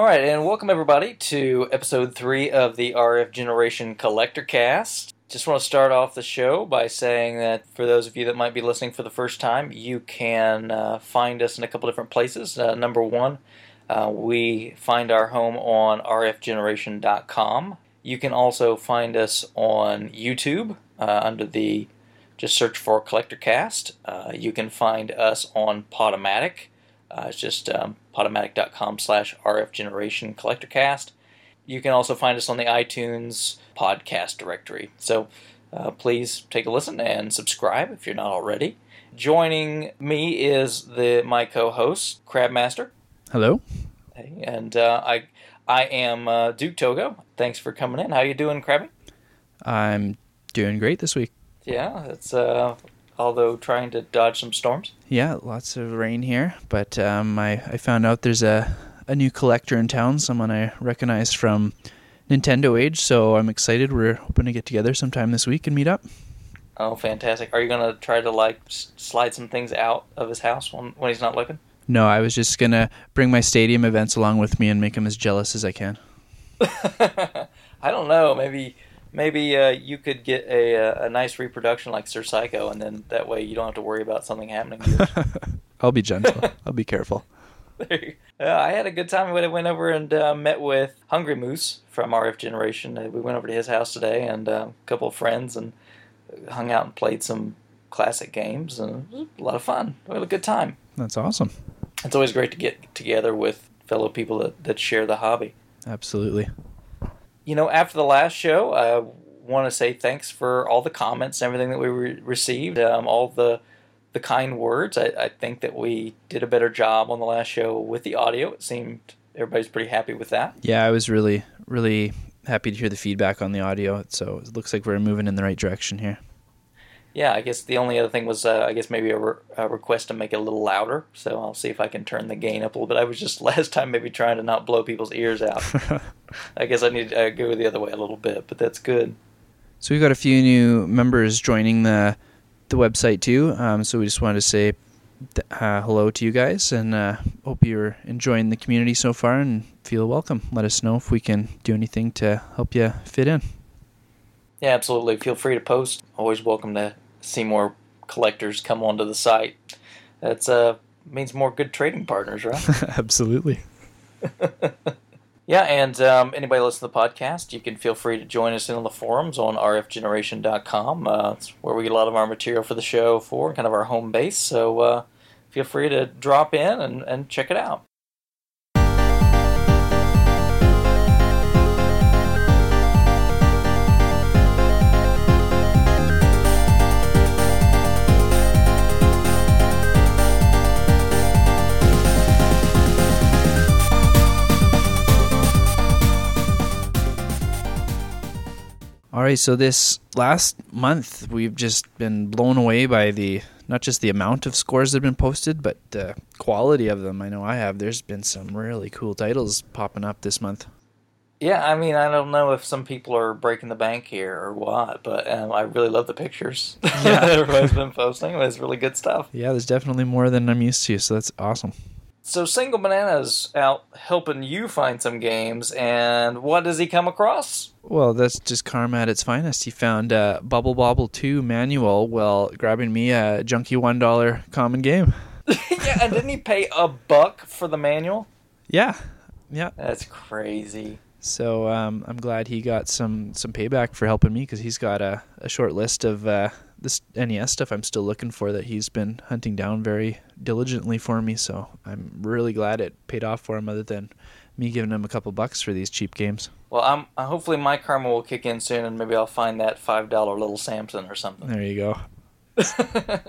All right, and welcome everybody to episode three of the RF Generation Collector Cast. Just want to start off the show by saying that for those of you that might be listening for the first time, you can uh, find us in a couple different places. Uh, number one, uh, we find our home on rfgeneration.com. You can also find us on YouTube uh, under the just search for Collector Cast. Uh, you can find us on Podomatic. Uh, it's just um, podomatic.com slash RF Generation Collector Cast. You can also find us on the iTunes podcast directory. So uh, please take a listen and subscribe if you're not already. Joining me is the my co-host Crabmaster. Hello. Hey, and uh, I I am uh, Duke Togo. Thanks for coming in. How you doing, Crabby? I'm doing great this week. Yeah, it's uh, although trying to dodge some storms. Yeah, lots of rain here, but um, I, I found out there's a, a new collector in town, someone I recognize from Nintendo Age, so I'm excited. We're hoping to get together sometime this week and meet up. Oh, fantastic! Are you gonna try to like slide some things out of his house when when he's not looking? No, I was just gonna bring my stadium events along with me and make him as jealous as I can. I don't know. Maybe maybe uh, you could get a, a a nice reproduction like Sir Psycho, and then that way you don't have to worry about something happening. I'll be gentle. I'll be careful. There Uh, I had a good time when I went over and uh, met with Hungry Moose from RF Generation. Uh, we went over to his house today and uh, a couple of friends and hung out and played some classic games and it was a lot of fun. We had a good time. That's awesome. It's always great to get together with fellow people that, that share the hobby. Absolutely. You know, after the last show, I want to say thanks for all the comments and everything that we re- received, um, all the the kind words. I, I think that we did a better job on the last show with the audio. It seemed everybody's pretty happy with that. Yeah, I was really, really happy to hear the feedback on the audio. So it looks like we're moving in the right direction here. Yeah, I guess the only other thing was, uh, I guess maybe a, re- a request to make it a little louder. So I'll see if I can turn the gain up a little bit. I was just last time maybe trying to not blow people's ears out. I guess I need to uh, go the other way a little bit, but that's good. So we've got a few new members joining the the website too. Um, so we just wanted to say th- uh, hello to you guys and uh, hope you're enjoying the community so far and feel welcome. Let us know if we can do anything to help you fit in. Yeah, absolutely. Feel free to post. Always welcome to see more collectors come onto the site. That's uh means more good trading partners, right? Absolutely. yeah, and um, anybody listening to the podcast, you can feel free to join us in on the forums on rfgeneration.com. Uh, it's where we get a lot of our material for the show for, kind of our home base. So uh, feel free to drop in and, and check it out. All right, so this last month we've just been blown away by the not just the amount of scores that have been posted, but the quality of them. I know I have. There's been some really cool titles popping up this month. Yeah, I mean, I don't know if some people are breaking the bank here or what, but um, I really love the pictures Yeah. that everybody's been posting. It's really good stuff. Yeah, there's definitely more than I'm used to, so that's awesome. So, Single Banana's out helping you find some games, and what does he come across? Well, that's just karma at its finest. He found uh, Bubble Bobble 2 manual while grabbing me a junky $1 common game. yeah, and didn't he pay a buck for the manual? Yeah, yeah. That's crazy. So um, I'm glad he got some some payback for helping me because he's got a, a short list of uh, this NES stuff I'm still looking for that he's been hunting down very diligently for me. So I'm really glad it paid off for him, other than me giving him a couple bucks for these cheap games. Well, I'm uh, hopefully my karma will kick in soon, and maybe I'll find that five dollar little Samson or something. There you go.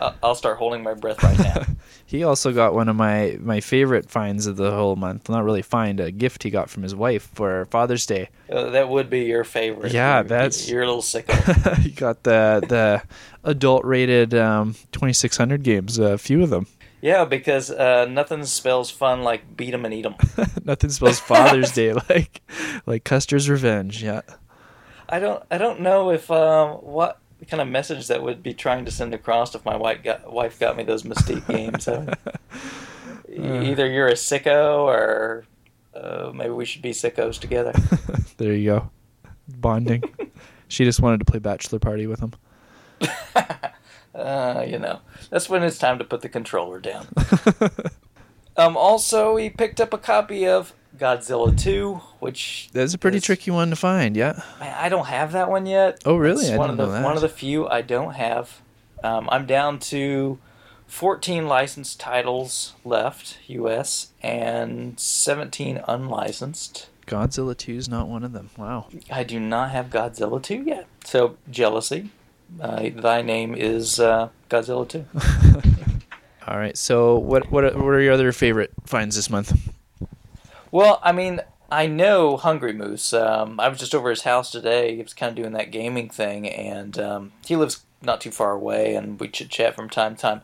I'll, I'll start holding my breath right now. He also got one of my my favorite finds of the whole month. Not really find a gift he got from his wife for Father's Day. Uh, that would be your favorite. Yeah, You're- that's- you're a little sicko. he got the the adult rated um, 2600 games, a few of them. yeah, because uh, nothing spells fun like beat 'em and eat 'em. Nothing spells Father's Day like like Custer's Revenge. Yeah. I don't I don't know if um, what kind of message that would be trying to send across if my wife got wife got me those Mystique games. Uh, either you're a sicko or uh, maybe we should be sickos together. there you go. Bonding. she just wanted to play bachelor party with him. Uh, you know, that's when it's time to put the controller down. um, also, he picked up a copy of Godzilla 2, which That's a pretty is- tricky one to find. Yeah. Man, I don't have that one yet. Oh, really? One of the know that. one of the few I don't have. Um, I'm down to 14 licensed titles left, U.S., and 17 unlicensed. Godzilla 2 is not one of them. Wow. I do not have Godzilla 2 yet. So jealousy. Uh, thy name is uh, Godzilla 2. All right. So what what what are your other favorite finds this month? Well, I mean, I know Hungry Moose. Um, I was just over his house today. He was kind of doing that gaming thing, and um, he lives not too far away, and we chit chat from time to time.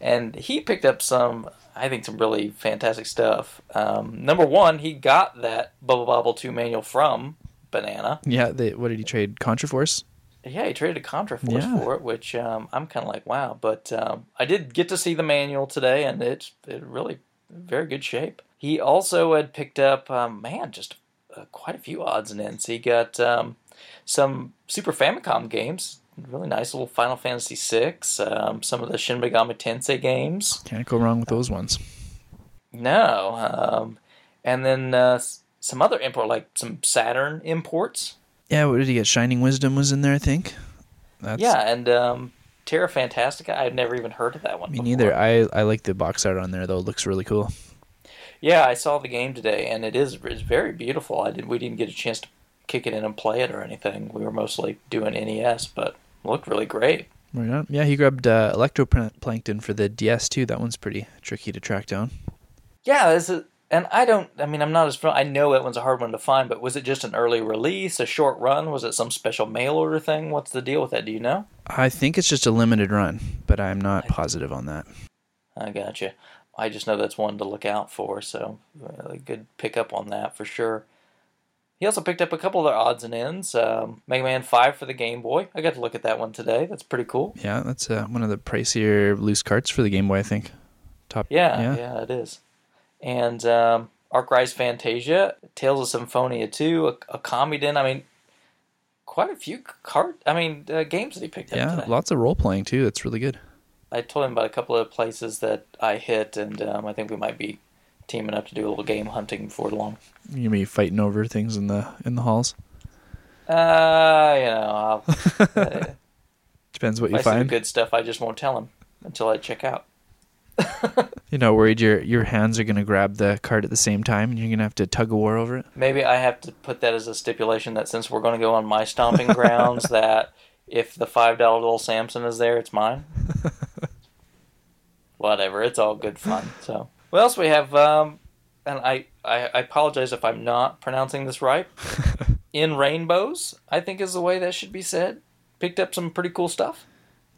And he picked up some, I think, some really fantastic stuff. Um, number one, he got that Bubble Bobble 2 manual from Banana. Yeah. They, what did he trade? Contraforce. Yeah, he traded a Contra Force Yeah. for it, which um, I'm kind of like, wow. But um, I did get to see the manual today, and it's it really very good shape. He also had picked up, um, man, just uh, quite a few odds and ends. He got um, some Super Famicom games, really nice little Final Fantasy VI, um, some of the Shin Megami Tensei games. Can't go wrong with those ones. No, um, and then uh, some other import, like some Saturn imports. Yeah. What did he get? Shining Wisdom was in there, I think. That's, Yeah, and um, Terra Phantastica. I've never even heard of that one. Me before. neither. I I like the box art on there though. It looks really cool. Yeah, I saw the game today, and it is it's very beautiful. I did we didn't get a chance to kick it in and play it or anything. We were mostly doing NES, but it looked really great. Right on. Yeah, he grabbed uh, Electroplankton for the DS too. That one's pretty tricky to track down. Yeah, this is, and I don't. I mean, I'm not as. I know that one's a hard one to find, but was it just an early release, a short run? Was it some special mail order thing? What's the deal with that? Do you know? I think it's just a limited run, but I'm not positive on that. I gotcha. I just know that's one to look out for, so really good pickup on that for sure. He also picked up a couple of other odds and ends. Um, Mega Man 5 for the Game Boy. I got to look at that one today. That's pretty cool. Yeah, that's uh, one of the pricier loose carts for the Game Boy. I think. Top. Yeah, yeah, it is. And um, Arc-Rise Fantasia, Tales of Symphonia 2, a, a Comedin. I mean, quite a few card. I mean, uh, games that he picked up Yeah, lots of role playing too. That's really good. I told him about a couple of places that I hit, and um, I think we might be teaming up to do a little game hunting before long. You gonna be fighting over things in the in the halls. Uh, you know, I'll, uh, Depends what you I see find. good stuff, I just won't tell him until I check out. You're not worried your your hands are gonna grab the card at the same time, and you're gonna have to tug a war over it. Maybe I have to put that as a stipulation that since we're going to go on my stomping grounds, that if the five dollar little Samson is there, it's mine. Whatever, it's all good fun. So, what else we have? Um, and I, I, I apologize if I'm not pronouncing this right. In rainbows, I think is the way that should be said. Picked up some pretty cool stuff.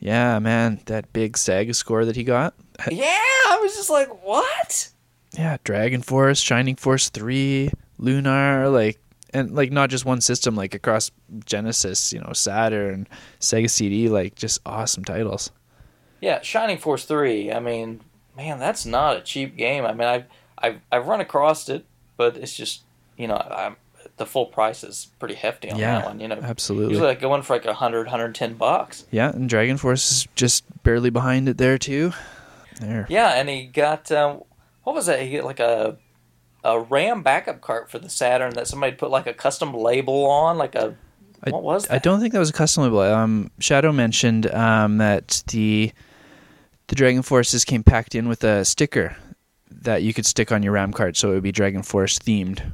Yeah, man, that big Sega score that he got. Yeah, I was just like, what? Yeah, Dragon Force, Shining Force Three, Lunar, like, and like not just one system, like across Genesis, you know, Saturn, Sega CD, like just awesome titles. Yeah, Shining Force three. I mean, man, that's not a cheap game. I mean, I've I've I've run across it, but it's just you know, I'm, the full price is pretty hefty on Yeah, that one. You know, absolutely. Usually, like going for like a hundred, hundred and ten bucks. Yeah, and Dragon Force is just barely behind it there too. There. Yeah, and he got um, what was that? He got like a a RAM backup cart for the Saturn that somebody put like a custom label on, like a I- what was that? I don't think that was a custom label. Um, Shadow mentioned um, that the the Dragon Forces came packed in with a sticker that you could stick on your RAM card, so it would be Dragon Force themed.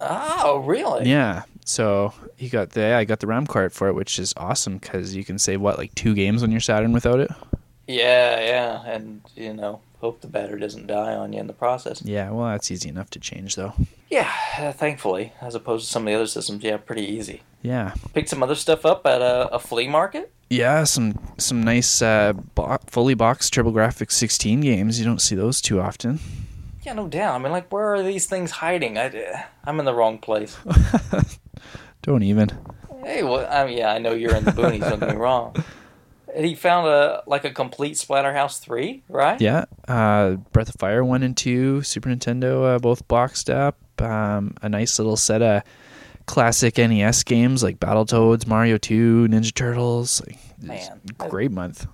Oh, really? Yeah. So he got the I got the RAM card for it, which is awesome because you can save what like two games on your Saturn without it. Yeah, yeah, and you know, hope the battery doesn't die on you in the process. Yeah, well, that's easy enough to change though. Yeah, uh, thankfully, as opposed to some of the other systems, yeah, pretty easy. Yeah, Picked some other stuff up at a, a flea market. yeah, some some nice uh, bo- fully boxed Triple TurboGrafx 16 games. You don't see those too often. Yeah, no doubt. I mean, like, where are these things hiding? I, I'm in the wrong place. Don't even. Hey, well, I mean, yeah, I know you're in the boonies. don't get me wrong. He found a like a complete Splatterhouse three, right? Yeah, uh, Breath of Fire one and two, Super Nintendo, uh, both boxed up. Um, a nice little set of classic NES games like Battletoads, Mario Two, Ninja Turtles. Like, Man, great month.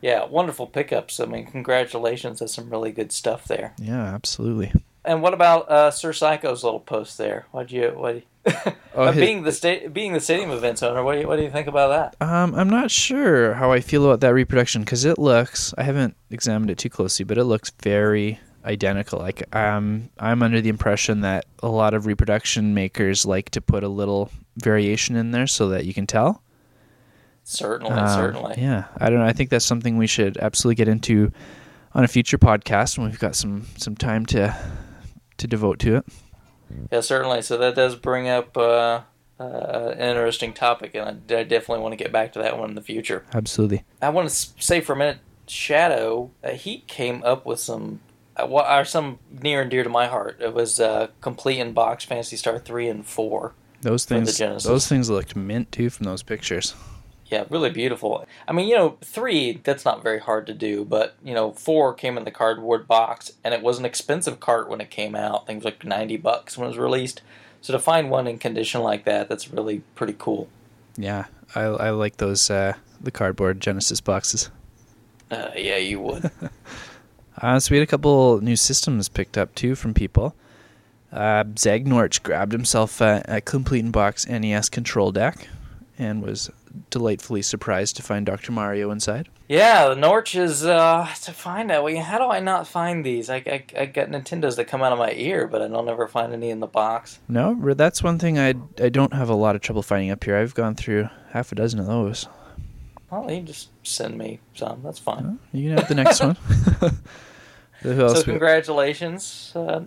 Yeah, wonderful pickups. I mean, congratulations. That's some really good stuff there. Yeah, absolutely. And what about uh, Sir Psycho's little post there? What did you what? Oh, his- being the sta- being the stadium events owner, what do you, what do you think about that? Um, I'm not sure how I feel about that reproduction because it looks. I haven't examined it too closely, but it looks very identical. Like um, I'm under the impression that a lot of reproduction makers like to put a little variation in there so that you can tell. Certainly, Um, certainly. Yeah, I don't know. I think that's something we should absolutely get into on a future podcast when we've got some some time to to devote to it. Yeah, certainly. So that does bring up uh, uh, an interesting topic, and I, I definitely want to get back to that one in the future. Absolutely. I want to say for a minute, Shadow, uh, he came up with some, uh, what are some near and dear to my heart. It was uh, complete in box Phantasy Star three and four. Those things. Those things looked mint too from those pictures. Yeah, really beautiful. I mean, you know, three that's not very hard to do, but you know, four came in the cardboard box, and it was an expensive cart when it came out. Things like ninety bucks when it was released. So to find one in condition like that, that's really pretty cool. Yeah, I I like those uh, the cardboard Genesis boxes. Uh, yeah, you would. Uh, so we had a couple new systems picked up too from people. Uh, Zagnorch grabbed himself a, a complete in box NES control deck and was delightfully surprised to find Dr. Mario inside. yeah, the Norch is uh, to find that. Well, how do I not find these? I, I I got Nintendos that come out of my ear, but I don't ever find any in the box. No, that's one thing I I don't have a lot of trouble finding up here. I've gone through half a dozen of those. Well, you just send me some. That's fine. Well, you can have the next one. Who else So congratulations, uh,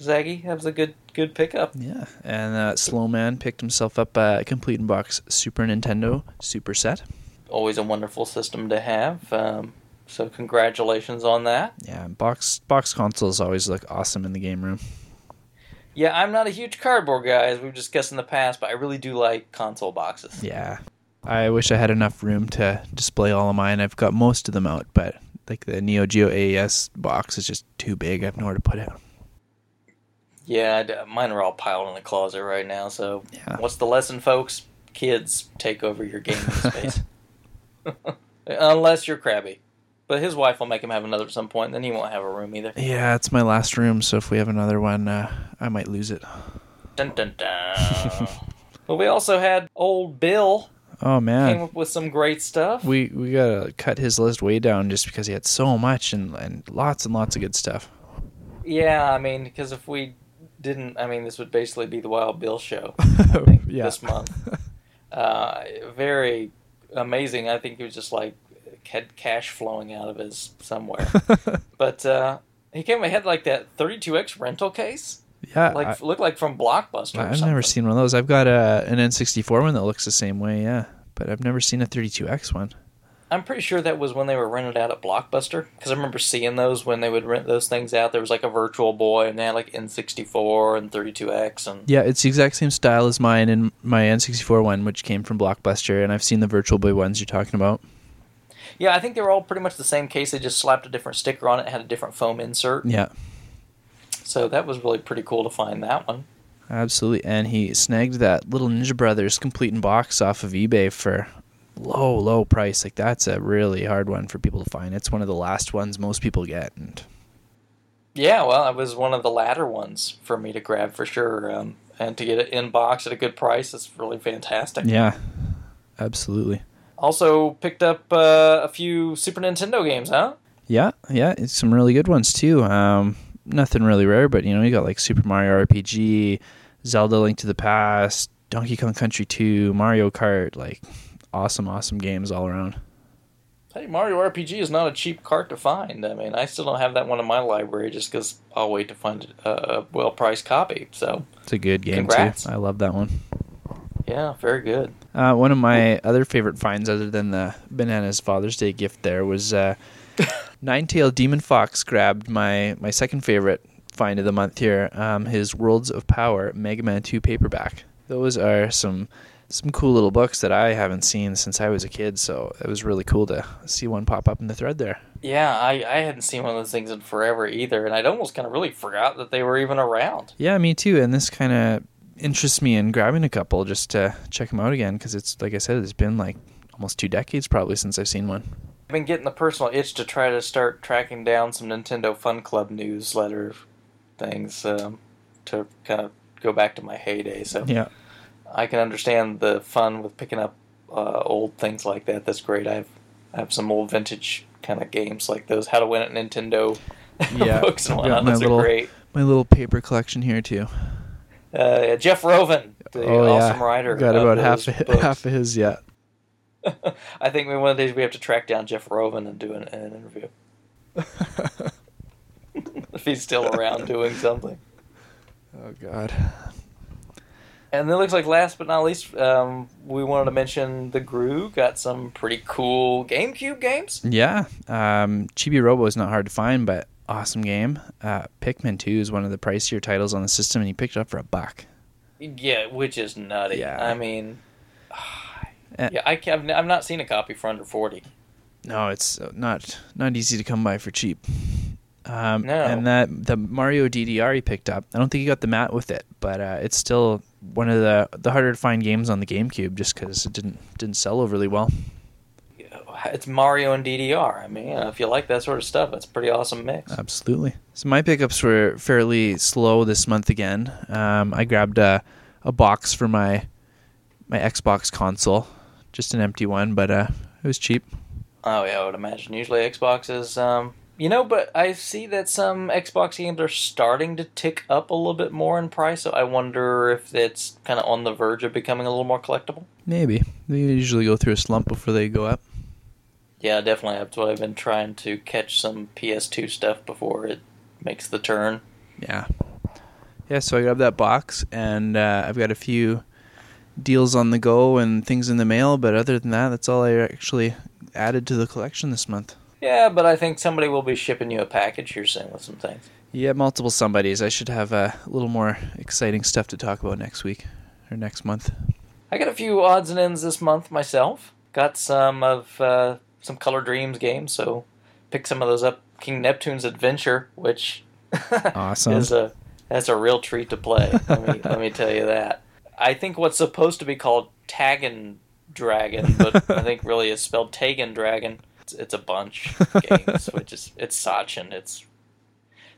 Zaggy. That was a good good pickup. Yeah, and uh, Slowman picked himself up a complete in box Super Nintendo Super Set. always a wonderful system to have. Um, so congratulations on that. Yeah, box box consoles always look awesome in the game room. Yeah, I'm not a huge cardboard guy, as we've discussed in the past, but I really do like console boxes. Yeah. I wish I had enough room to display all of mine. I've got most of them out, but like the Neo Geo AES box is just too big. I have nowhere to put it. Yeah, mine are all piled in the closet right now. So Yeah. what's the lesson, folks? Kids take over your gaming space, unless you're crabby. But his wife will make him have another at some point, and then he won't have a room either. Yeah, it's my last room, so if we have another one, uh, I might lose it. Dun dun dun. but we also had old Bill Oh man, came up with some great stuff. we we gotta cut his list way down just because he had so much and and lots and lots of good stuff. Yeah, I mean, because if we didn't, I mean, this would basically be the Wild Bill show think, Yeah. this month. Uh, very amazing. I think he was just like had cash flowing out of his somewhere. but uh, he came ahead like that 32x rental case, Yeah, like I, looked like from Blockbuster. I've something. never seen one of those. I've got a an N64 one that looks the same way. Yeah, but I've never seen a 32x one. I'm pretty sure that was when they were rented out at Blockbuster because I remember seeing those when they would rent those things out. There was like a Virtual Boy, and they had like N64 and 32x, and Yeah, it's the exact same style as mine and my N64 one, which came from Blockbuster, and I've seen the Virtual Boy ones you're talking about. Yeah, I think they were all pretty much the same case. They just slapped a different sticker on it, had a different foam insert. Yeah, So that was really pretty cool to find that one. absolutely. And he snagged that little Ninja Brothers complete in box off of eBay for low, low price. Like that's a really hard one for people to find. It's one of the last ones most people get, and Yeah, well, it was one of the latter ones for me to grab for sure. Um, and to get it in box at a good price is really fantastic. yeah, absolutely. Also picked up uh, a few Super Nintendo games, huh? Yeah, yeah, it's some really good ones too. Um, nothing really rare, but you know, you got like Super Mario RPG, Zelda: Link to the Past, Donkey Kong Country 2, Mario Kart, like awesome, awesome games all around. Hey, Mario RPG is not a cheap cart to find. I mean, I still don't have that one in my library just because I'll wait to find a, well priced copy. So, It's a good game Congrats. too. I love that one. yeah, very good. Uh, one of my other favorite finds, other than the bananas Father's Day gift, there was uh, Nine Tail Demon Fox grabbed my my second favorite find of the month here. Um, his Worlds of Power Mega Man Two paperback. Those are some some cool little books that I haven't seen since I was a kid. So it was really cool to see one pop up in the thread there. Yeah, I, I hadn't seen one of those things in forever either, and I'd almost kind of really forgot that they were even around. Yeah, me too. And this kind of interests me in grabbing a couple just to check them out again because it's like I said, it's been like almost two decades probably since I've seen one. I've been getting the personal itch to try to start tracking down some Nintendo Fun Club newsletter things um, to kind of go back to my heyday. So Yeah. I can understand the fun with picking up uh, old things like that. That's great. I've I have some old vintage kind of games like those. How to Win at Nintendo Yeah, books and whatnot. my Those little- are great. My little paper collection here too. Uh, Jeff Rovin, the awesome writer. Got about half books. half of his yet. I think one of the days we have to track down Jeff Rovin and do an, an interview. if he's still around doing something. Oh God. And it looks like last but not least, um, we wanted to mention the Gru got some pretty cool GameCube games. Yeah. Um, Chibi Robo is not hard to find, but awesome game. Uh, Pikmin 2 is one of the pricier titles on the system, and you picked it up for a buck. Yeah, which is nutty. Yeah. I mean, Eh. yeah, I have I've not seen a copy for under forty. No, it's uh, not not easy to come by for cheap. Um, No. And that the Mario DDR he picked up, I don't think he got the mat with it, but uh, it's still one of the the harder to find games on the GameCube just because it didn't didn't sell overly well. It's Mario and DDR. I mean, you know, if you like that sort of stuff, it's a pretty awesome mix. Absolutely. So my pickups were fairly slow this month again. Um, I grabbed a, a box for my my Xbox console, just an empty one, but uh, it was cheap. Oh yeah, I would imagine. Usually Xbox is, um, you know, but I see that some Xbox games are starting to tick up a little bit more in price. So I wonder if it's kind of on the verge of becoming a little more collectible. Maybe they usually go through a slump before they go up. Yeah, definitely. That's what I've been trying to catch some PS2 stuff before it makes the turn. Yeah, yeah. So I grabbed that box, and uh, I've got a few deals on the go and things in the mail. But other than that, that's all I actually added to the collection this month. Yeah, but I think somebody will be shipping you a package here soon with some things. Yeah, multiple somebodies. I should have uh, a little more exciting stuff to talk about next week or next month. I got a few odds and ends this month myself. Got some of uh, some Color Dreams games, so pick some of those up. King Neptune's Adventure, which Awesome. is a that's a real treat to play. let me let me tell you that. I think what's supposed to be called Taggin Dragon, but I think really it's spelled Tagan Dragon. It's, it's a bunch of games, which is it's Sachin. It's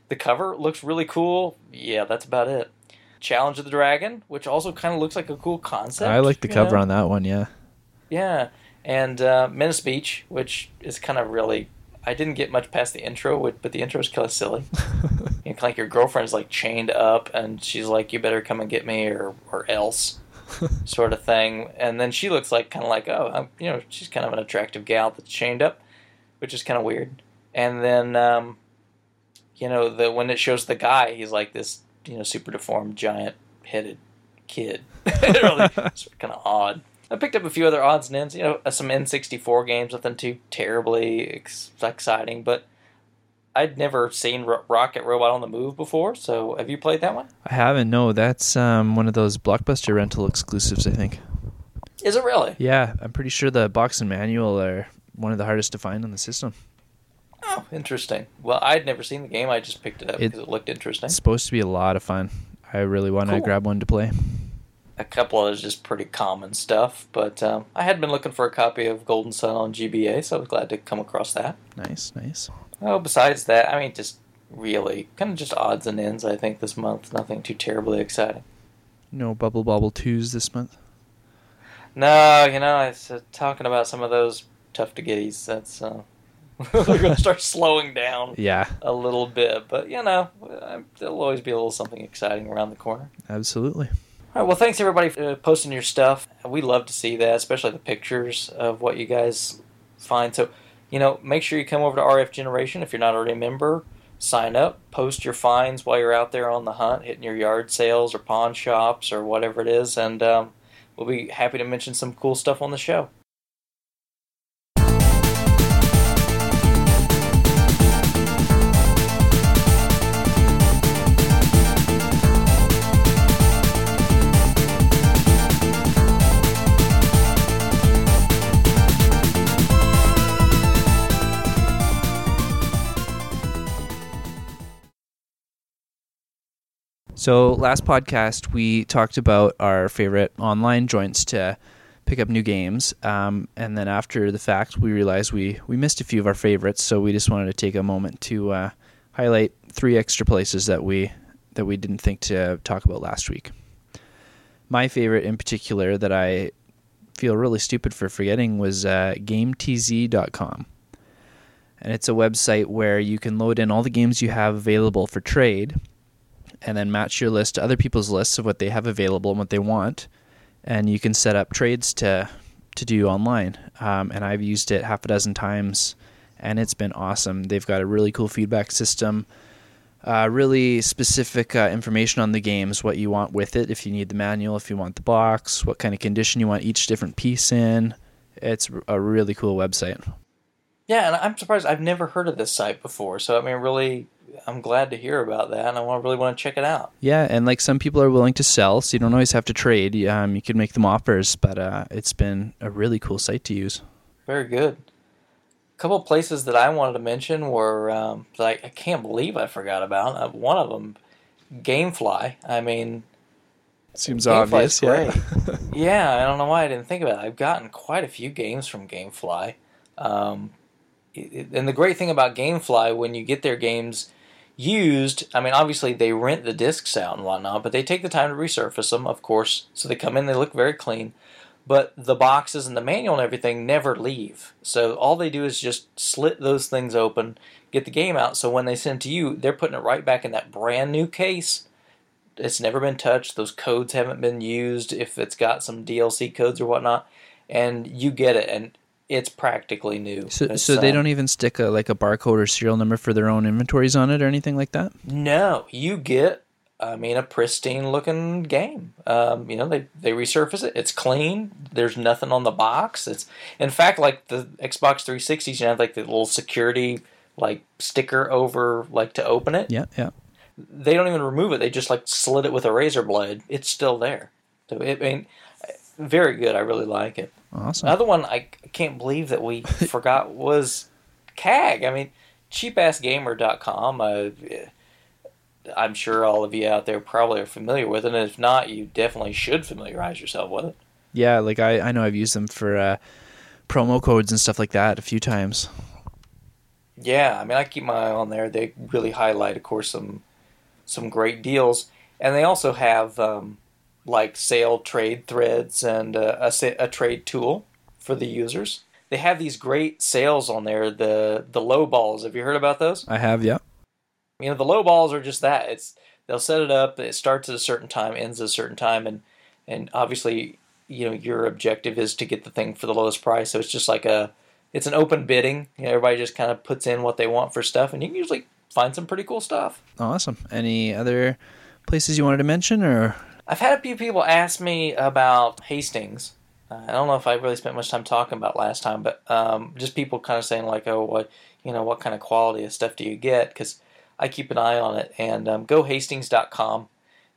the cover looks really cool. Yeah, that's about it. Challenge of the Dragon, which also kind of looks like a cool concept. I like the cover know? on that one. Yeah. Yeah, and uh, Menace Beach, which is kind of really. I didn't get much past the intro, but the intro is kind of silly. You know, like your girlfriend's like chained up, and she's like, "You better come and get me, or or else," sort of thing. And then she looks like kind of like, "Oh, I'm, you know, she's kind of an attractive gal that's chained up," which is kind of weird. And then, um, you know, the when it shows the guy, he's like this, you know, super deformed, giant headed kid. really, it's kind of odd. I picked up a few other odds and ends, you know, uh, some N64 games, nothing too terribly ex- exciting, but I'd never seen Ro- Rocket Robot on the Move before, so have you played that one? I haven't. No, that's um, one of those blockbuster rental exclusives. I think. Is it really? Yeah, I'm pretty sure the box and manual are one of the hardest to find on the system. Oh, interesting. Well, I'd never seen the game, I just picked it up It- because it looked interesting. It's supposed to be a lot of fun. I really want to grab one to play. A couple of it's just pretty common stuff, but um, I had been looking for a copy of Golden Sun on GBA, so I was glad to come across that. Nice, nice. Oh, besides that, I mean, just really kind of just odds and ends, I think, this month. Nothing too terribly exciting. No Bubble Bobble twos this month. No, you know, it's uh, talking about some of those tough to getties. That's uh, we're going to start slowing down Yeah, a little bit, but you know, there'll always be a little something exciting around the corner. absolutely. All right, well, thanks everybody for uh, posting your stuff. We love to see that, especially the pictures of what you guys find. So, you know, make sure you come over to RF Generation if you're not already a member. Sign up, post your finds while you're out there on the hunt, hitting your yard sales or pawn shops or whatever it is, and um, we'll be happy to mention some cool stuff on the show. So, last podcast, we talked about our favorite online joints to pick up new games. Um, and then after the fact, we realized we, we missed a few of our favorites. So, we just wanted to take a moment to uh, highlight three extra places that we, that we didn't think to talk about last week. My favorite in particular that I feel really stupid for forgetting was uh, GameTZ.com. And it's a website where you can load in all the games you have available for trade and then match your list to other people's lists of what they have available and what they want. And you can set up trades to to do online. Um, and I've used it half a dozen times, and it's been awesome. They've got a really cool feedback system, uh, really specific uh, information on the games, what you want with it, if you need the manual, if you want the box, what kind of condition you want each different piece in. It's a really cool website. Yeah, and I'm surprised I've never heard of this site before. So I mean, really I'm glad to hear about that, and I want really want to check it out. Yeah, and like some people are willing to sell, so you don't always have to trade. Um, you can make them offers, but uh, it's been a really cool site to use. Very good. A couple of places that I wanted to mention were um, like I can't believe I forgot about uh, one of them, GameFly. I mean, seems obvious. Yeah, yeah. I don't know why I didn't think about it. I've gotten quite a few games from GameFly. Um, and the great thing about GameFly, when you get their games used, I mean, obviously they rent the discs out and whatnot, but they take the time to resurface them, of course. So they come in, they look very clean. But the boxes and the manual and everything never leave. So all they do is just slit those things open, get the game out. So when they send to you, they're putting it right back in that brand new case. It's never been touched. Those codes haven't been used if it's got some DLC codes or whatnot. And you get it. And it's practically new. So, so they don't even stick a like a barcode or serial number for their own inventories on it or anything like that. No, you get, I mean, a pristine looking game. Um, you know, they they resurface it. It's clean. There's nothing on the box. It's in fact like the Xbox 360s. You have like the little security like sticker over like to open it. Yeah, yeah. They don't even remove it. They just like slit it with a razor blade. It's still there. So it, I mean, very good. I really like it. Awesome. Another one I can't believe that we forgot was CAG. I mean, cheapassgamer.com. Uh, I'm sure all of you out there probably are familiar with it, and if not, you definitely should familiarize yourself with it. Yeah, like I, I know I've used them for uh, promo codes and stuff like that a few times. Yeah, I mean, I keep my eye on there. They really highlight, of course, some some great deals, and they also have um, like sale trade threads and uh, a, a trade tool for the users. They have these great sales on there. The the low balls. Have you heard about those? I have. Yeah. You know the low balls are just that. It's they'll set it up. It starts at a certain time, ends at a certain time, and and obviously you know your objective is to get the thing for the lowest price. So it's just like a it's an open bidding. You know, everybody just kind of puts in what they want for stuff, and you can usually find some pretty cool stuff. Awesome. Any other places you wanted to mention, or I've had a few people ask me about Hastings. Uh, I don't know if I really spent much time talking about last time, but um, just people kind of saying like, "Oh, what you know, what kind of quality of stuff do you get?" Because I keep an eye on it. And um, GoHastings.com,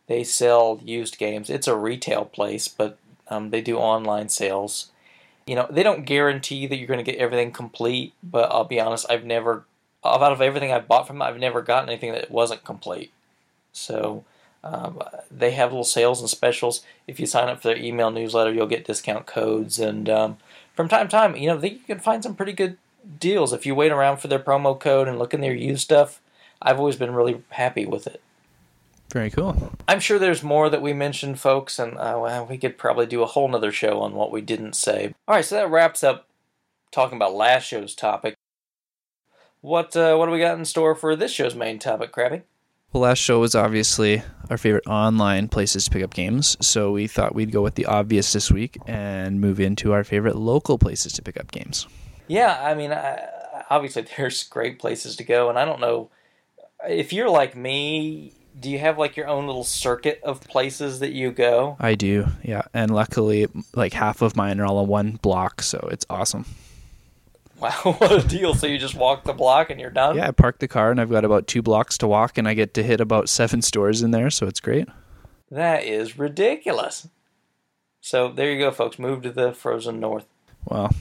they sell used games. It's a retail place, but um, they do online sales. You know, they don't guarantee that you're going to get everything complete, but I'll be honest, I've never, out of everything I've bought from them, I've never gotten anything that wasn't complete. So um, they have little sales and specials. If you sign up for their email newsletter, you'll get discount codes. And um, from time to time, you know, they, you can find some pretty good deals if you wait around for their promo code and look in their used stuff. I've always been really happy with it. Very cool. I'm sure there's more that we mentioned, folks, and uh, well, we could probably do a whole nother show on what we didn't say. All right, so that wraps up talking about last show's topic. What uh, what do we got in store for this show's main topic, Crabby? Well, last show was obviously our favorite online places to pick up games, so we thought we'd go with the obvious this week and move into our favorite local places to pick up games. Yeah, I mean, I, obviously there's great places to go, and I don't know if you're like me. Do you have like your own little circuit of places that you go? I do, yeah. And luckily, like half of mine are all in one block, so it's awesome. Wow, what a deal! So you just walk the block and you're done. Yeah, I park the car and I've got about two blocks to walk, and I get to hit about seven stores in there, so it's great. That is ridiculous. So there you go, folks. Move to the frozen north. Well,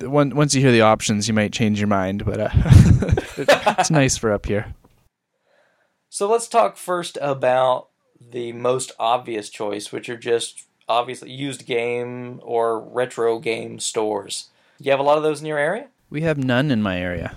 one, once you hear the options, you might change your mind, but uh, it's nice for up here. So let's talk first about the most obvious choice, which are just obviously used game or retro game stores. You have a lot of those in your area? We have none in my area.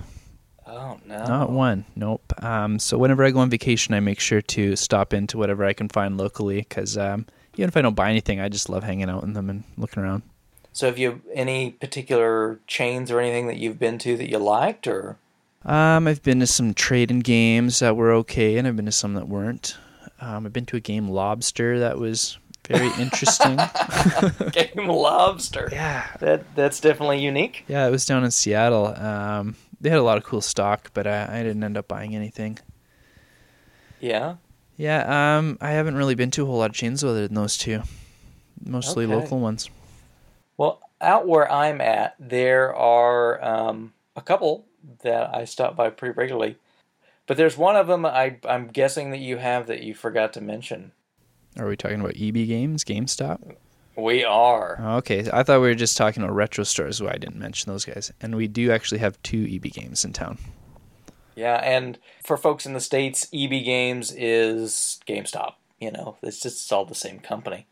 Oh no. Not one. Nope. Um, so whenever I go on vacation, I make sure to stop into whatever I can find locally because um, even if I don't buy anything, I just love hanging out in them and looking around. So have you any particular chains or anything that you've been to that you liked or Um, I've been to some trading games that were okay, and I've been to some that weren't. Um, I've been to a game Lobster that was very interesting. Game Lobster? yeah, That that's definitely unique. yeah, it was down in Seattle. Um, they had a lot of cool stock, but I, I didn't end up buying anything. Yeah. Yeah, um, I haven't really been to a whole lot of chains other than those two, mostly Okay. local ones. Well, out where I'm at, there are um, a couple that I stop by pretty regularly, but there's one of them I I'm guessing that you have that you forgot to mention. Are we talking about EB Games, GameStop? We are. Okay, I thought we were just talking about retro stores. Why I didn't mention those guys, and we do actually have two EB Games in town. Yeah, and for folks in the states, EB Games is GameStop. You know, it's just it's all the same company.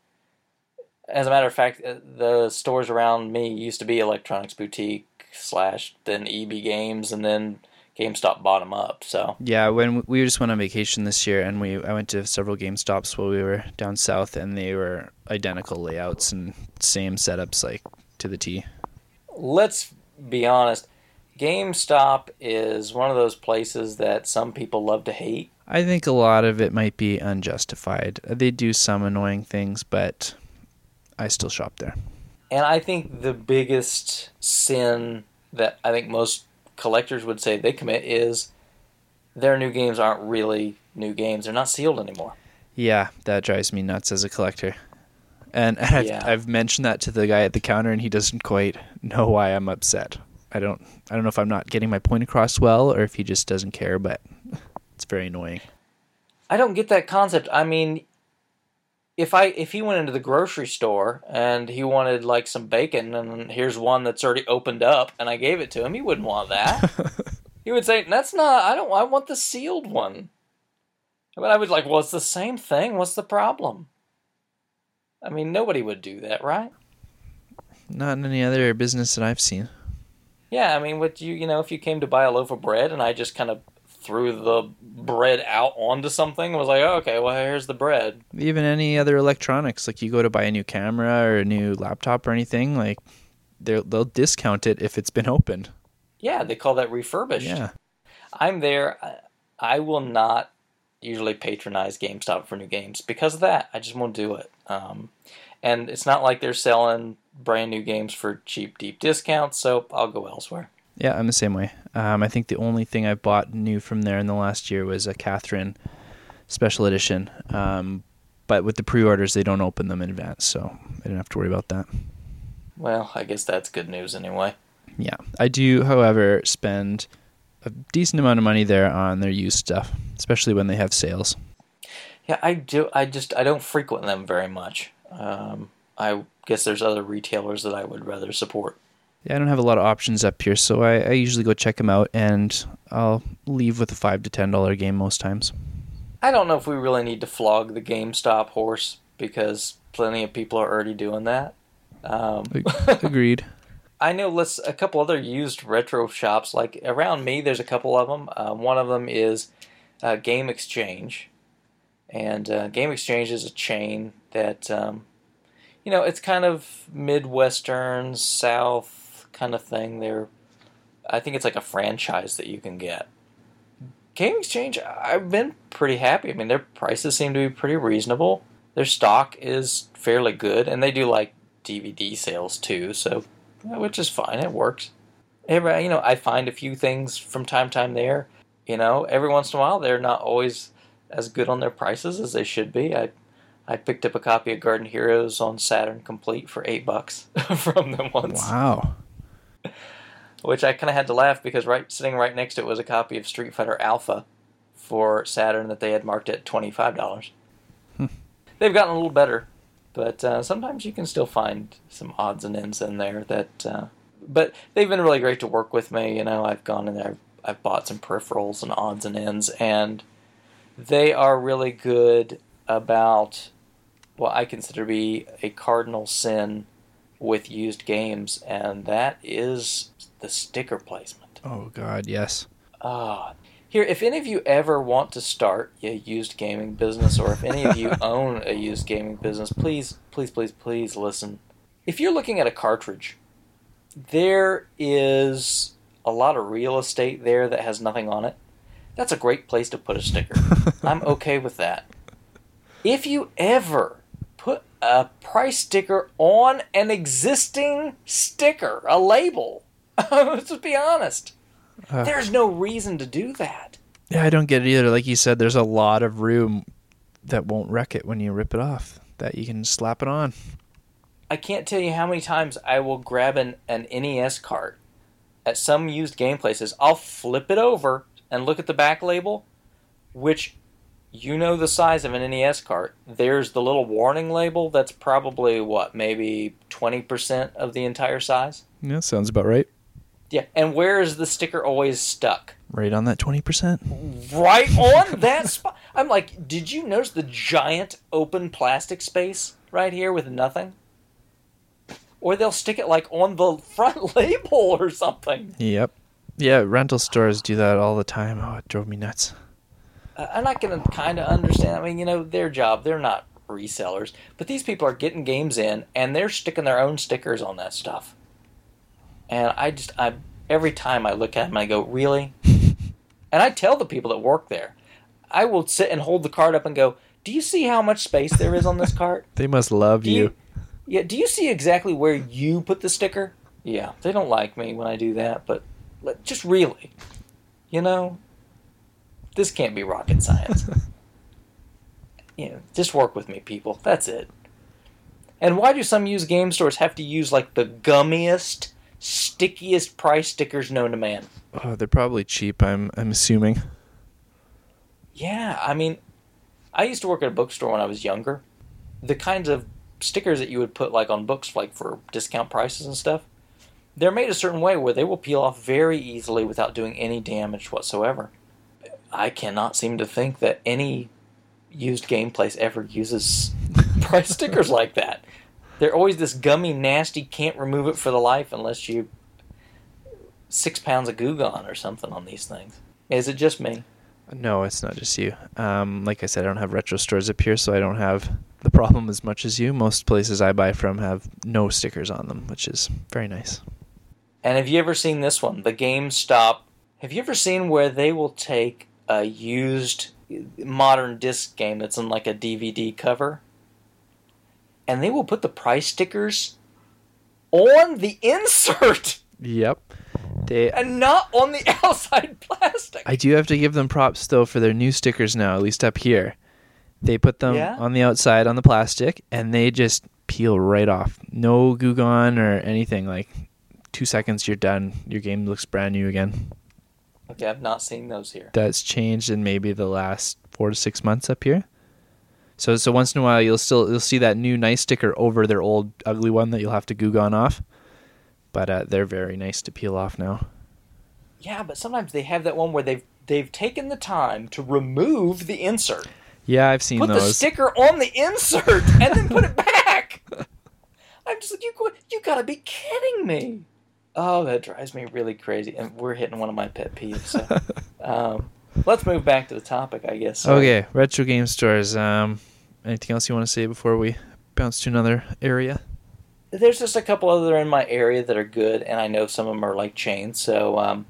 As a matter of fact, uh, the stores around me used to be Electronics Boutique slash then EB Games, and then GameStop bottom up. So Yeah, when we just went on vacation this year, and we I went to several GameStops while we were down south, and they were identical layouts and same setups, like to the T. let's be honest. GameStop is one of those places that some people love to hate. I think a lot of it might be unjustified. They do some annoying things, but I still shop there. And I think the biggest sin that I think most collectors would say they commit is their new games aren't really new games. They're not sealed anymore. Yeah, that drives me nuts as a collector. And I've, Yeah. I've mentioned that to the guy at the counter, and he doesn't quite know why I'm upset. I don't I don't know if I'm not getting my point across well, or if he just doesn't care. But it's very annoying. I don't get that concept. I mean, if I if he went into the grocery store and he wanted like some bacon and here's one that's already opened up and I gave it to him, he wouldn't want that. he would say, "That's not. I don't. I want the sealed one." But I was like, "Well, it's the same thing. What's the problem?" I mean, nobody would do that, right? Not in any other business that I've seen. Yeah, I mean, what you you know, if you came to buy a loaf of bread and I just kind of threw the bread out onto something, was like, oh, okay, well, here's the bread. Even any other electronics, like you go to buy a new camera or a new laptop or anything, like they'll they'll discount it if it's been opened. Yeah, they call that refurbished. Yeah. I'm there. I, I will not usually patronize GameStop for new games because of that. I just won't do it. Um, and it's not like they're selling brand new games for cheap, deep discounts, so I'll go elsewhere. Yeah, I'm the same way. Um, I think the only thing I bought new from there in the last year was a Catherine special edition. Um, but with the pre-orders, they don't open them in advance, so I didn't have to worry about that. Well, I guess that's good news anyway. Yeah, I do, however, spend a decent amount of money there on their used stuff, especially when they have sales. Yeah, I do. I just I don't frequent them very much. Um, I guess there's other retailers that I would rather support. Yeah, I don't have a lot of options up here, so I, I usually go check them out, and I'll leave with a five to ten dollar game most times. I don't know if we really need to flog the GameStop horse because plenty of people are already doing that. Um, Agreed. I know let's a couple other used retro shops like around me. There's a couple of them. Uh, one of them is uh, Game Exchange, and uh, Game Exchange is a chain that um, you know it's kind of midwestern south kind of thing. They're I think it's like a franchise that you can get. Game Exchange, I've been pretty happy. I mean, their prices seem to be pretty reasonable. Their stock is fairly good, and they do like DVD sales too, so which is fine. It works. every, you know, I find a few things from time to time there. You know, every once in a while, they're not always as good on their prices as they should be. I I picked up a copy of Guardian Heroes on Saturn Complete for eight bucks from them once. Wow. Which I kind of had to laugh because right sitting right next to it was a copy of Street Fighter Alpha for Saturn that they had marked at twenty five dollars. Hmm. They've gotten a little better, but uh, sometimes you can still find some odds and ends in there that. Uh, but they've been really great to work with me. You know, I've gone in there, I've, I've bought some peripherals and odds and ends, and they are really good about what I consider to be a cardinal sin with used games, and that is the sticker placement. Oh God, yes. Ah, here, if any of you ever want to start a used gaming business, or if any of you own a used gaming business, please, please, please, please listen. If you're looking at a cartridge, there is a lot of real estate there that has nothing on it. That's a great place to put a sticker. I'm okay with that. If you ever a price sticker on an existing sticker, a label, let's be honest, Uh, there's no reason to do that. yeah, I don't get it either. Like you said, there's a lot of room that won't wreck it when you rip it off. That you can slap it on. I can't tell you how many times I will grab an, an NES cart at some used game places. I'll flip it over and look at the back label, which you know the size of an NES cart. There's the little warning label that's probably what, maybe 20% of the entire size? Yeah, sounds about right. Yeah, and where is the sticker always stuck? Right on that twenty percent. Right on that spot. I'm like, did you notice the giant open plastic space right here with nothing? Or they'll stick it like on the front label or something. Yep. Yeah, rental stores do that all the time. Oh, it drove me nuts. And I can kind of understand. I mean, you know, their job, they're not resellers, but these people are getting games in and they're sticking their own stickers on that stuff. And I just, I every time I look at them, I go, really? and I tell the people that work there, I will sit and hold the cart up and go, do you see how much space there is on this cart? They must love you. you, yeah, do you see exactly where you put the sticker? Yeah, they don't like me when I do that, but just really, you know, this can't be rocket science. you know, just work with me, people. That's it. And why do some used game stores have to use like the gummiest, stickiest price stickers known to man? Oh, they're probably cheap. I'm I'm assuming. Yeah, I mean, I used to work at a bookstore when I was younger. The kinds of stickers that you would put like on books, like for discount prices and stuff, they're made a certain way where they will peel off very easily without doing any damage whatsoever. I cannot seem to think that any used game place ever uses price stickers like that. They're always this gummy, nasty, can't remove it for the life unless you six pounds of goo gone or something on these things. Is it just me? No, it's not just you. Um, like I said, I don't have retro stores up here, so I don't have the problem as much as you. Most places I buy from have no stickers on them, which is very nice. And have you ever seen this one? The GameStop. Have you ever seen where they will take used modern disc game that's in like a DVD cover and they will put the price stickers on the insert Yep. They and not on the outside plastic? I do have to give them props though for their new stickers now, at least up here. They put them Yeah? on the outside on the plastic and they just peel right off. No goo gone or anything. Like two seconds you're done. Your game looks brand new again. Okay, I've not seen those here. That's changed in maybe the last four to six months up here. So so once in a while you'll still you'll see that new nice sticker over their old ugly one that you'll have to goo gone off. But uh, they're very nice to peel off now. Yeah, but sometimes they have that one where they've they've taken the time to remove the insert, Yeah, I've seen those. put the sticker on the insert, and then put it back. I'm just like, you you gotta be kidding me. Oh, that drives me really crazy, and we're hitting one of my pet peeves. So, um, let's move back to the topic, I guess. So, Okay, retro game stores. Um, anything else you want to say before we bounce to another area? there's just a couple other in my area that are good, and I know some of them are like chains. So, um,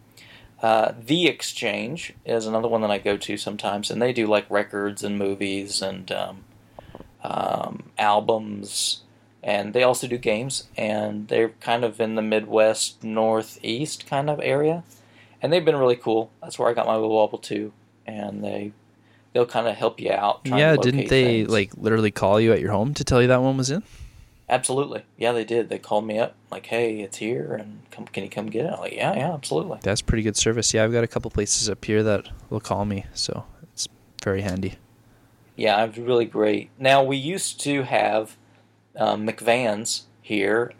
uh, the Exchange is another one that I go to sometimes, and they do like records and movies and um, um, albums and they also do games, and they're kind of in the Midwest Northeast kind of area, and they've been really cool. That's where I got my Wibble Wobble too, and they they'll kind of help you out. Yeah, didn't they things. like literally call you at your home to tell you that one was in? Absolutely, yeah, they did. They called me up like, "Hey, it's here, and come, can you come get it?" I'm like, "Yeah, yeah, absolutely." That's pretty good service. Yeah, I've got a couple places up here that will call me, so it's very handy. Yeah, it's really great. Now we used to have um, McVans here.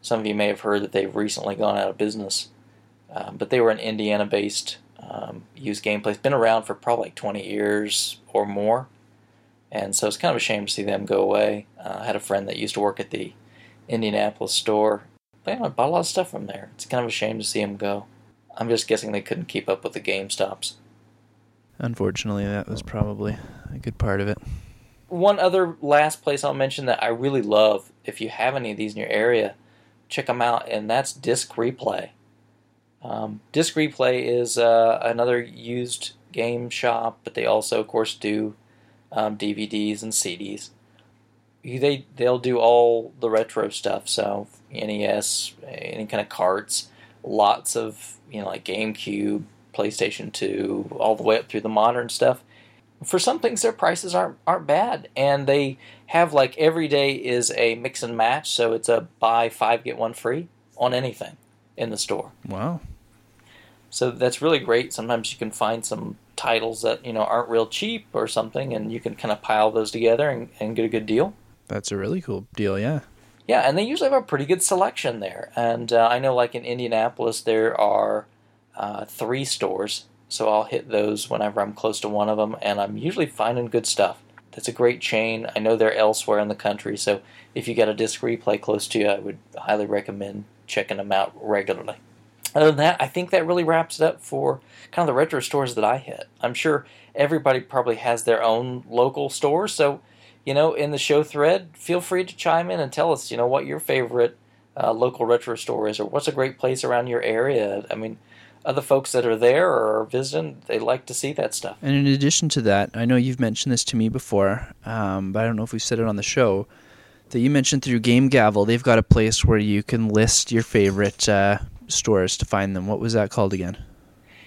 Some of you may have heard that they've recently gone out of business, um, but they were an Indiana-based um, used game place. Been around for probably like 20 years or more, and so it's kind of a shame to see them go away. Uh, I had a friend that used to work at the Indianapolis store. They bought a lot of stuff from there. It's kind of a shame to see them go. I'm just guessing they couldn't keep up with the Game Stops. Unfortunately, that was probably a good part of it. One other last place I'll mention that I really love, if you have any of these in your area, check them out, and that's Disc Replay. Um, Disc Replay is uh, another used game shop, but they also, of course, do um, DVDs and CDs. They they'll do all the retro stuff, so NES, any kind of carts, lots of you know like GameCube, PlayStation Two, all the way up through the modern stuff for some things their prices aren't aren't bad and they have like every day is a mix and match so it's a buy five get one free on anything in the store Wow. so that's really great sometimes you can find some titles that you know aren't real cheap or something and you can kind of pile those together and, and get a good deal That's a really cool deal, yeah. yeah, and they usually have a pretty good selection there. And uh, I know, like in Indianapolis, there are uh, three stores, so I'll hit those whenever I'm close to one of them, and I'm usually finding good stuff. That's a great chain. I know they're elsewhere in the country, so if you got a disc replay close to you, I would highly recommend checking them out regularly. Other than that, I think that really wraps it up for kind of the retro stores that I hit. I'm sure everybody probably has their own local stores, so you know, in the show thread, feel free to chime in and tell us, you know, what your favorite uh, local retro store is, or what's a great place around your area. I mean, other folks that are there or are visiting, they like to see that stuff. And in addition to that, I know you've mentioned this to me before, um, but I don't know if we've said it on the show. That you mentioned through Game Gavel, they've got a place where you can list your favorite uh, stores to find them. What was that called again?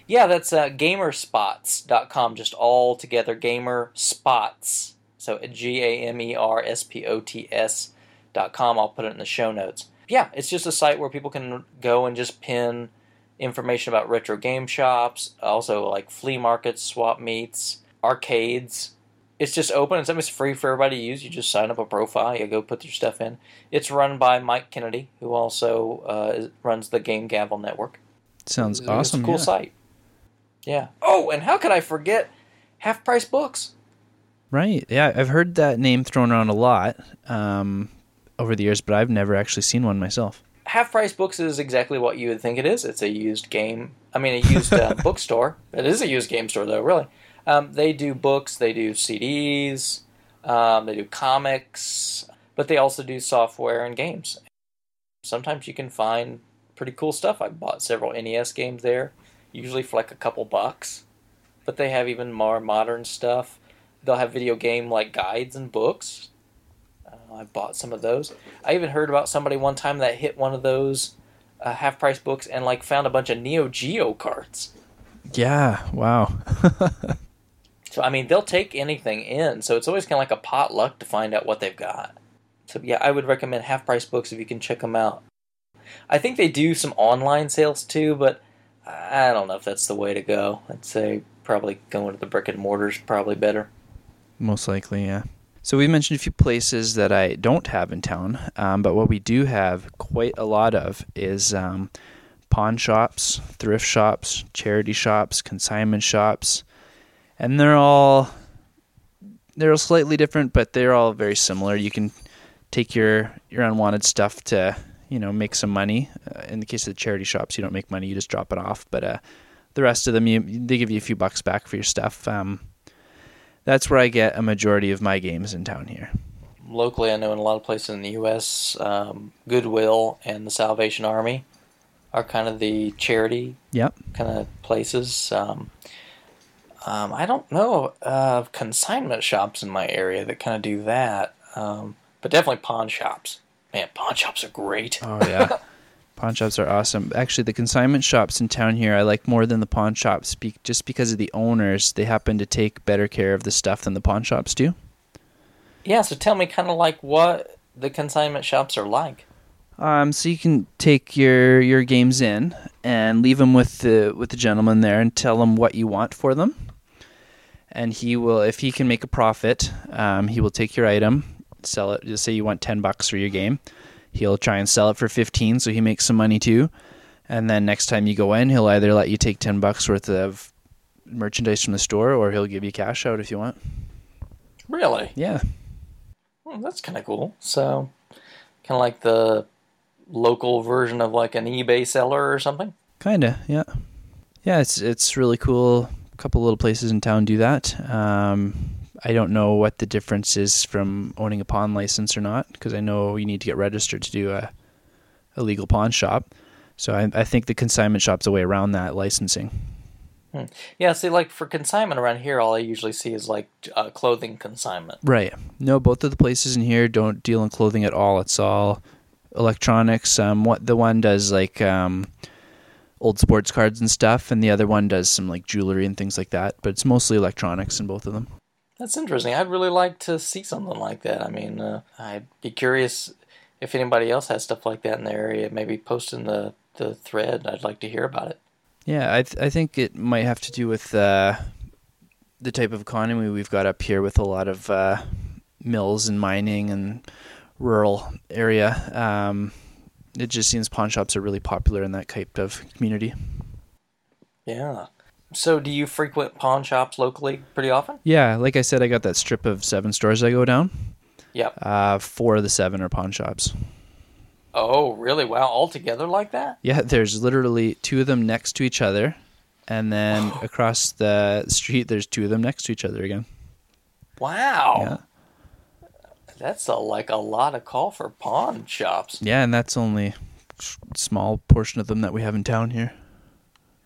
Yeah, that's uh, gamerspots.com, just all together, gamer spots. So G A M E R S P O T S dot com. I'll put it in the show notes. Yeah, it's just a site where people can go and just pin information about retro game shops, also like flea markets, swap meets, arcades. It's just open. It's almost free for everybody to use. You just sign up a profile. You go put your stuff in. It's run by Mike Kennedy, who also uh, runs the Game Gavel Network. Sounds It's awesome. a cool yeah. site. Yeah. Oh, and how could I forget Half Price Books? Right. Yeah, I've heard that name thrown around a lot um, over the years, but I've never actually seen one myself. Half Price Books is exactly what you would think it is. It's a used game. I mean, a used uh, bookstore. It is a used game store, though. Really, um, they do books. They do CDs. Um, they do comics, but they also do software and games. Sometimes you can find pretty cool stuff. I bought several NES games there, usually for like a couple bucks. But they have even more modern stuff. They'll have video game like guides and books. Uh, I bought some of those. I even heard about somebody one time that hit one of those uh, half price books and like found a bunch of Neo Geo cards. Yeah. Wow. So I mean, they'll take anything in. So it's always kind of like a potluck to find out what they've got. So yeah, I would recommend half price books if you can check them out. I think they do some online sales too, but I don't know if that's the way to go. I'd say probably going to the brick and mortars probably better. Most likely, yeah. So we mentioned a few places that I don't have in town, um, but what we do have quite a lot of is um, pawn shops, thrift shops, charity shops, consignment shops, and they're all they're all slightly different, but they're all very similar. You can take your your unwanted stuff to you know make some money. Uh, in the case of the charity shops, you don't make money; you just drop it off. But uh, the rest of them, you they give you a few bucks back for your stuff. Um, that's where I get a majority of my games in town here. Locally, I know in a lot of places in the U.S., um, Goodwill and the Salvation Army are kind of the charity Yep. kind of places. Um, um, I don't know of consignment shops in my area that kind of do that. Um, but definitely pawn shops. Man, pawn shops are great. Oh yeah. pawn shops are awesome. Actually, the consignment shops in town here I like more than the pawn shops be- just because of the owners. They happen to take better care of the stuff than the pawn shops do. Yeah, so tell me kind of like what the consignment shops are like. Um, so you can take your your games in and leave them with the with the gentleman there and tell him what you want for them. And he will, if he can make a profit, um, he will take your item, sell it. Just say you want ten bucks for your game, he'll try and sell it for fifteen, so he makes some money too. And then next time you go in, he'll either let you take ten bucks worth of merchandise from the store, or he'll give you cash out if you want. Really? Yeah, Hmm, that's kind of cool. So, kind of like the local version of like an eBay seller or something. Kinda, yeah, yeah. It's it's really cool. A couple little places in town do that. Um, I don't know what the difference is from owning a pawn license or not, because I know you need to get registered to do a a legal pawn shop. So I, I think the consignment shop's a way around that licensing. Yeah, see, like for consignment around here, all I usually see is like uh, clothing consignment. Right. No, both of the places in here don't deal in clothing at all. It's all electronics. Um, what the one does like um, old sports cards and stuff, and the other one does some like jewelry and things like that. But it's mostly electronics in both of them. That's interesting. I'd really like to see something like that. I mean, uh, I'd be curious if anybody else has stuff like that in their area. Maybe post in the, the thread. I'd like to hear about it. Yeah, I th- I think it might have to do with uh, the type of economy we've got up here, with a lot of uh, mills and mining and rural area. Um, it just seems pawn shops are really popular in that type of community. Yeah. So, do you frequent pawn shops locally pretty often? Yeah, like I said, I got that strip of seven stores I go down. Yep. Uh, four of the seven are pawn shops. Oh, really? Wow, all together like that? Yeah, there's literally two of them next to each other, and then across the street, there's two of them next to each other again. Wow. Yeah. That's a, like a lot of call for pawn shops. Yeah, and that's only small portion of them that we have in town here.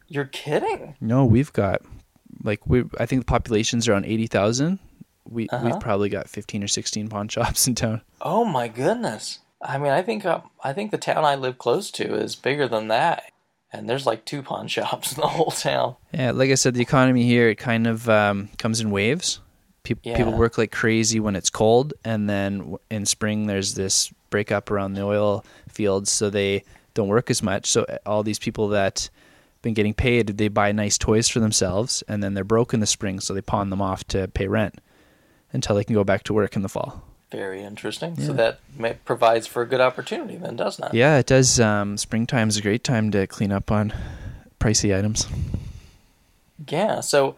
You're kidding? No, we've got like we. I think the population's around eighty thousand. We Uh-huh. we've probably got fifteen or sixteen pawn shops in town. Oh my goodness. I mean, I think uh, I think the town I live close to is bigger than that, and there's like two pawn shops in the whole town. Yeah, like I said, the economy here it kind of um, comes in waves. Peop People Yeah. work like crazy when it's cold, and then in spring there's this breakup around the oil fields, so they don't work as much. So uh, all these people that been getting paid, they buy nice toys for themselves, and then they're broke in the spring, so they pawn them off to pay rent until they can go back to work in the fall. Very interesting. So that may, provides for a good opportunity, then, doesn't it? Yeah, it does. Um, springtime's a great time to clean up on pricey items. Yeah. So,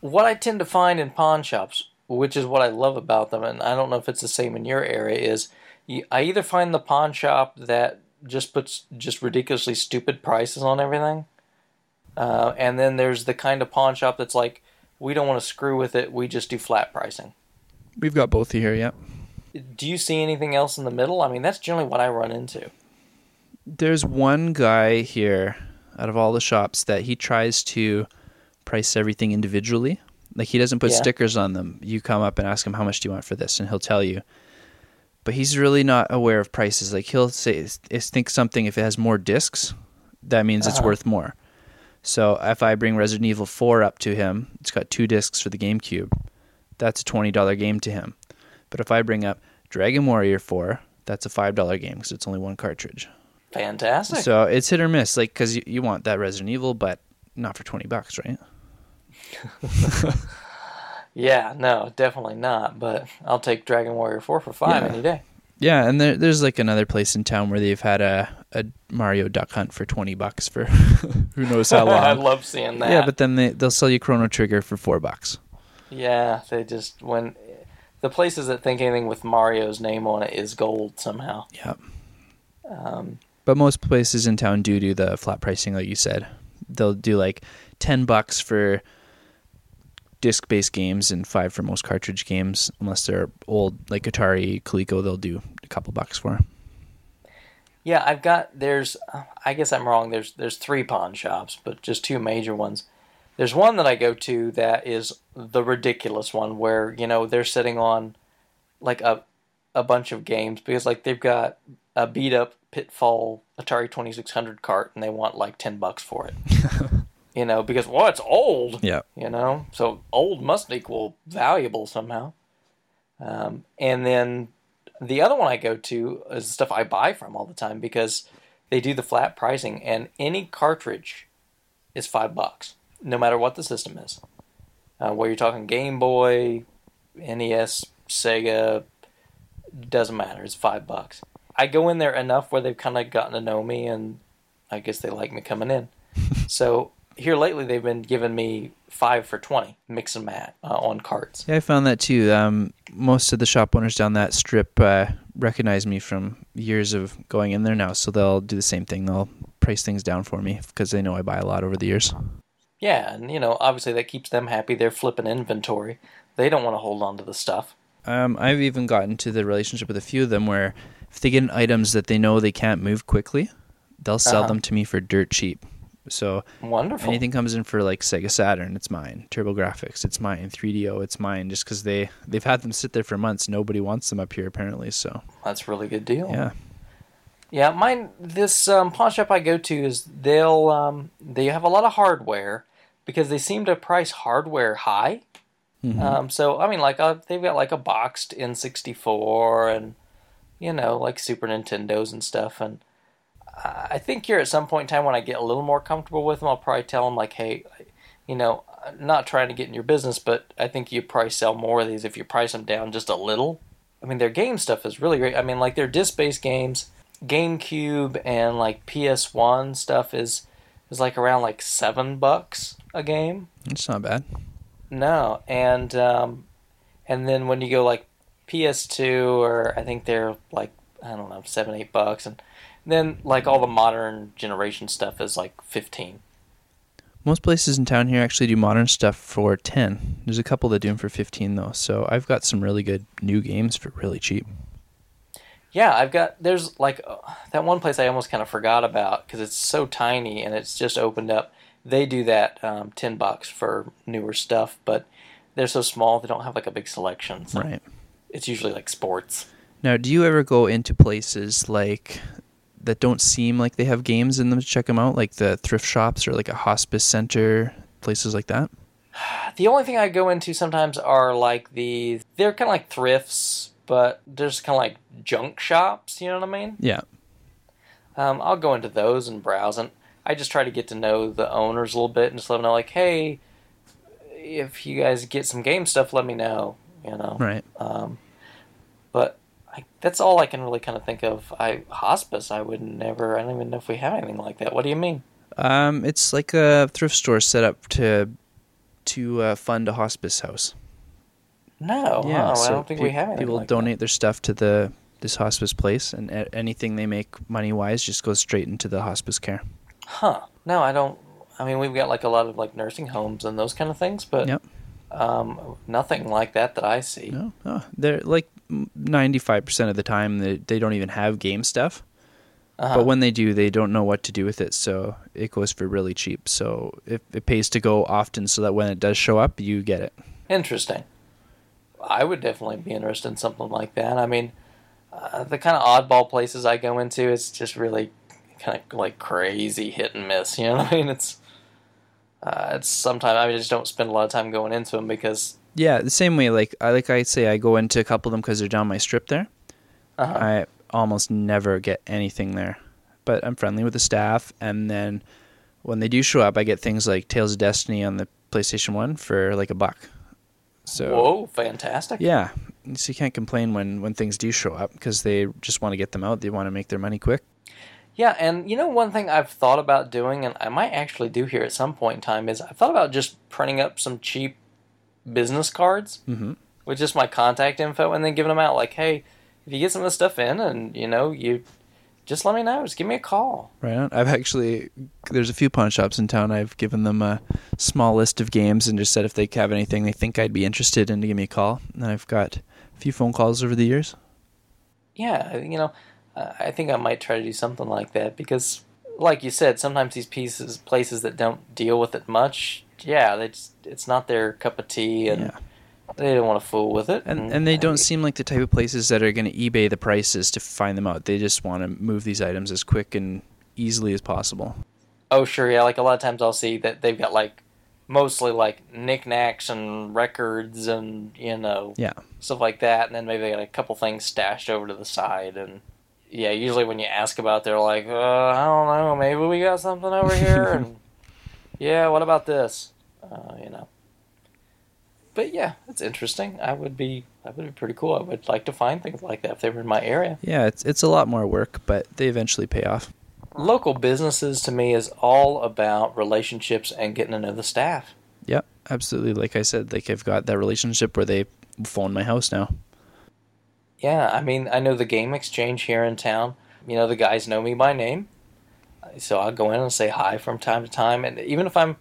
what I tend to find in pawn shops, which is what I love about them, and I don't know if it's the same in your area, is you, I either find the pawn shop that just puts just ridiculously stupid prices on everything, uh, and then there's the kind of pawn shop that's like, we don't want to screw with it, we just do flat pricing. We've got both here, yeah. Do you see anything else in the middle? I mean, that's generally what I run into. There's one guy here out of all the shops that he tries to price everything individually. Like he doesn't put Yeah. stickers on them. You come up and ask him how much do you want for this, and he'll tell you. But he's really not aware of prices. Like he'll say, think something if it has more discs, that means it's Uh-huh. worth more. So if I bring Resident Evil 4 up to him, it's got two discs for the GameCube. That's a twenty dollar game to him. But if I bring up Dragon Warrior 4, that's a five dollar game because it's only one cartridge. Fantastic. So it's hit or miss, like because you, you want that Resident Evil, but not for twenty bucks, right? yeah, no, definitely not. But I'll take Dragon Warrior 4 for 5 Yeah. any day. Yeah, and there, there's like another place in town where they've had a, a Mario Duck Hunt for twenty bucks for who knows how long. I love seeing that. yeah, but then they they'll sell you Chrono Trigger for four bucks. Yeah, they just when the places that think anything with Mario's name on it is gold somehow. Yeah, Um, but most places in town do do the flat pricing, like you said. They'll do like ten bucks for disc-based games and five for most cartridge games, unless they're old like Atari, Coleco. They'll do a couple bucks for. yeah, I've got there's I guess I'm wrong. There's there's three pawn shops, but just two major ones. There's one that I go to that is the ridiculous one where you know they're sitting on like a a bunch of games because like they've got a beat up Pitfall Atari Twenty Six Hundred cart and they want like ten bucks for it. you know, because well, it's old. Yeah. You know, so old must equal valuable somehow. Um, and then the other one I go to is the stuff I buy from all the time because they do the flat pricing, and any cartridge is five bucks, no matter what the system is. Uh, where you're talking Game Boy, NES, Sega, doesn't matter. It's five bucks. I go in there enough where they've kind of gotten to know me, and I guess they like me coming in. so here lately, they've been giving me five for twenty, mix and match uh, on carts. Yeah, I found that too. Um, most of the shop owners down that strip uh, recognize me from years of going in there now, so they'll do the same thing. They'll price things down for me because they know I buy a lot over the years. Yeah, and you know, obviously that keeps them happy. They're flipping inventory. They don't want to hold on to the stuff. Um, I've even gotten to the relationship with a few of them where if they get items that they know they can't move quickly, they'll sell Uh-huh. them to me for dirt cheap. So Wonderful. anything comes in for like Sega Saturn, it's mine. TurboGrafx, it's mine. 3DO, it's mine. Just because they they've had them sit there for months, nobody wants them up here apparently. So That's a really good deal. yeah, Yeah, mine. This um, pawn shop I go to is they'll um, they have a lot of hardware because they seem to price hardware high. Mhm. Um, so I mean, like uh, they've got like a boxed N64 and you know like Super Nintendos and stuff. And I think here at some point in time when I get a little more comfortable with them, I'll probably tell them like, hey, you know, I'm not trying to get in your business, but I think you probably sell more of these if you price them down just a little. I mean, their game stuff is really great. I mean, like their disc-based games, GameCube and like PS1 stuff is is like around like seven bucks a game. it's not bad. No, and um, and then when you go like PS2, or I think they're like I don't know seven eight bucks, and then like all the modern generation stuff is like fifteen. Most places in town here actually do modern stuff for ten. There's a couple that do them for fifteen though. So I've got some really good new games for really cheap. Yeah, I've got there's like uh, that one place I almost kind of forgot about because it's so tiny and it's just opened up. They do that um, ten bucks for newer stuff, but they're so small they don't have like a big selection. So Right. It's usually like sports. Now, do you ever go into places like that don't seem like they have games in them to check them out, like the thrift shops or like a hospice center, places like that? The only thing I go into sometimes are like the they're kind of like thrifts, but there's kind of like junk shops. You know what I mean? Yeah. Um, I'll go into those and browse, and I just try to get to know the owners a little bit and just let them know, like, hey, if you guys get some game stuff, let me know. You know. Right. Um, I, that's all I can really kind of think of. I hospice. I would never. I don't even know if we have anything like that. What do you mean? Um, it's like a thrift store set up to to uh, fund a hospice house. No. yeah, oh, so I don't think we have anything people like that. donate their stuff to the this hospice place, and a- anything they make money wise just goes straight into the hospice care. Huh. No, I don't. I mean, we've got like a lot of like nursing homes and those kind of things, but Yep. Um, nothing like that that I see. No, oh, they're like ninety five percent of the time they they don't even have game stuff. Uh-huh. But when they do, they don't know what to do with it, so it goes for really cheap. So it, it pays to go often, so that when it does show up, you get it. Interesting. I would definitely be interested in something like that. I mean, uh, the kind of oddball places I go into, it's just really kind of like crazy hit and miss. You know what I mean? It's uh, it's sometimes I just don't spend a lot of time going into them because Yeah, the same way. Like I like I say, I go into a couple of them because they're down my strip there. uh I almost never get anything there, but I'm friendly with the staff, and then when they do show up, I get things like Tales of Destiny on the PlayStation One for like a buck. So whoa, fantastic. yeah, so you can't complain when when things do show up because they just want to get them out. They want to make their money quick. Yeah, and you know one thing I've thought about doing, and I might actually do here at some point in time, is I've thought about just printing up some cheap business cards Mm-hmm. with just my contact info, and then giving them out. Like, hey, if you get some of this stuff in, and you know, you just let me know. Just give me a call. Right on. I've actually there's a few pawn shops in town. I've given them a small list of games and just said if they have anything they think I'd be interested in to give me a call. And I've got a few phone calls over the years. Yeah, you know, I think I might try to do something like that because, like you said, sometimes these pieces, places that don't deal with it much, yeah, they just, it's not their cup of tea, and Yeah. they don't want to fool with it, And and they don't seem like the type of places that are going to eBay the prices to find them out. They just want to move these items as quick and easily as possible. Oh, sure, yeah. Like a lot of times, I'll see that they've got like mostly like knickknacks and records and you know Yeah. stuff like that, and then maybe they got a couple things stashed over to the side. And yeah, usually when you ask about, it, they're like, uh, I don't know, maybe we got something over here, and yeah, what about this? Uh, you know. But yeah, it's interesting. I would be, that would be pretty cool. I would like to find things like that if they were in my area. Yeah, it's it's a lot more work, but they eventually pay off. Local businesses to me is all about relationships and getting to know the staff. Yep, absolutely. Like I said, like I've got that relationship where they phone my house now. Yeah, I mean, I know the game exchange here in town. You know, the guys know me by name. So I'll go in and say hi from time to time. And even if I'm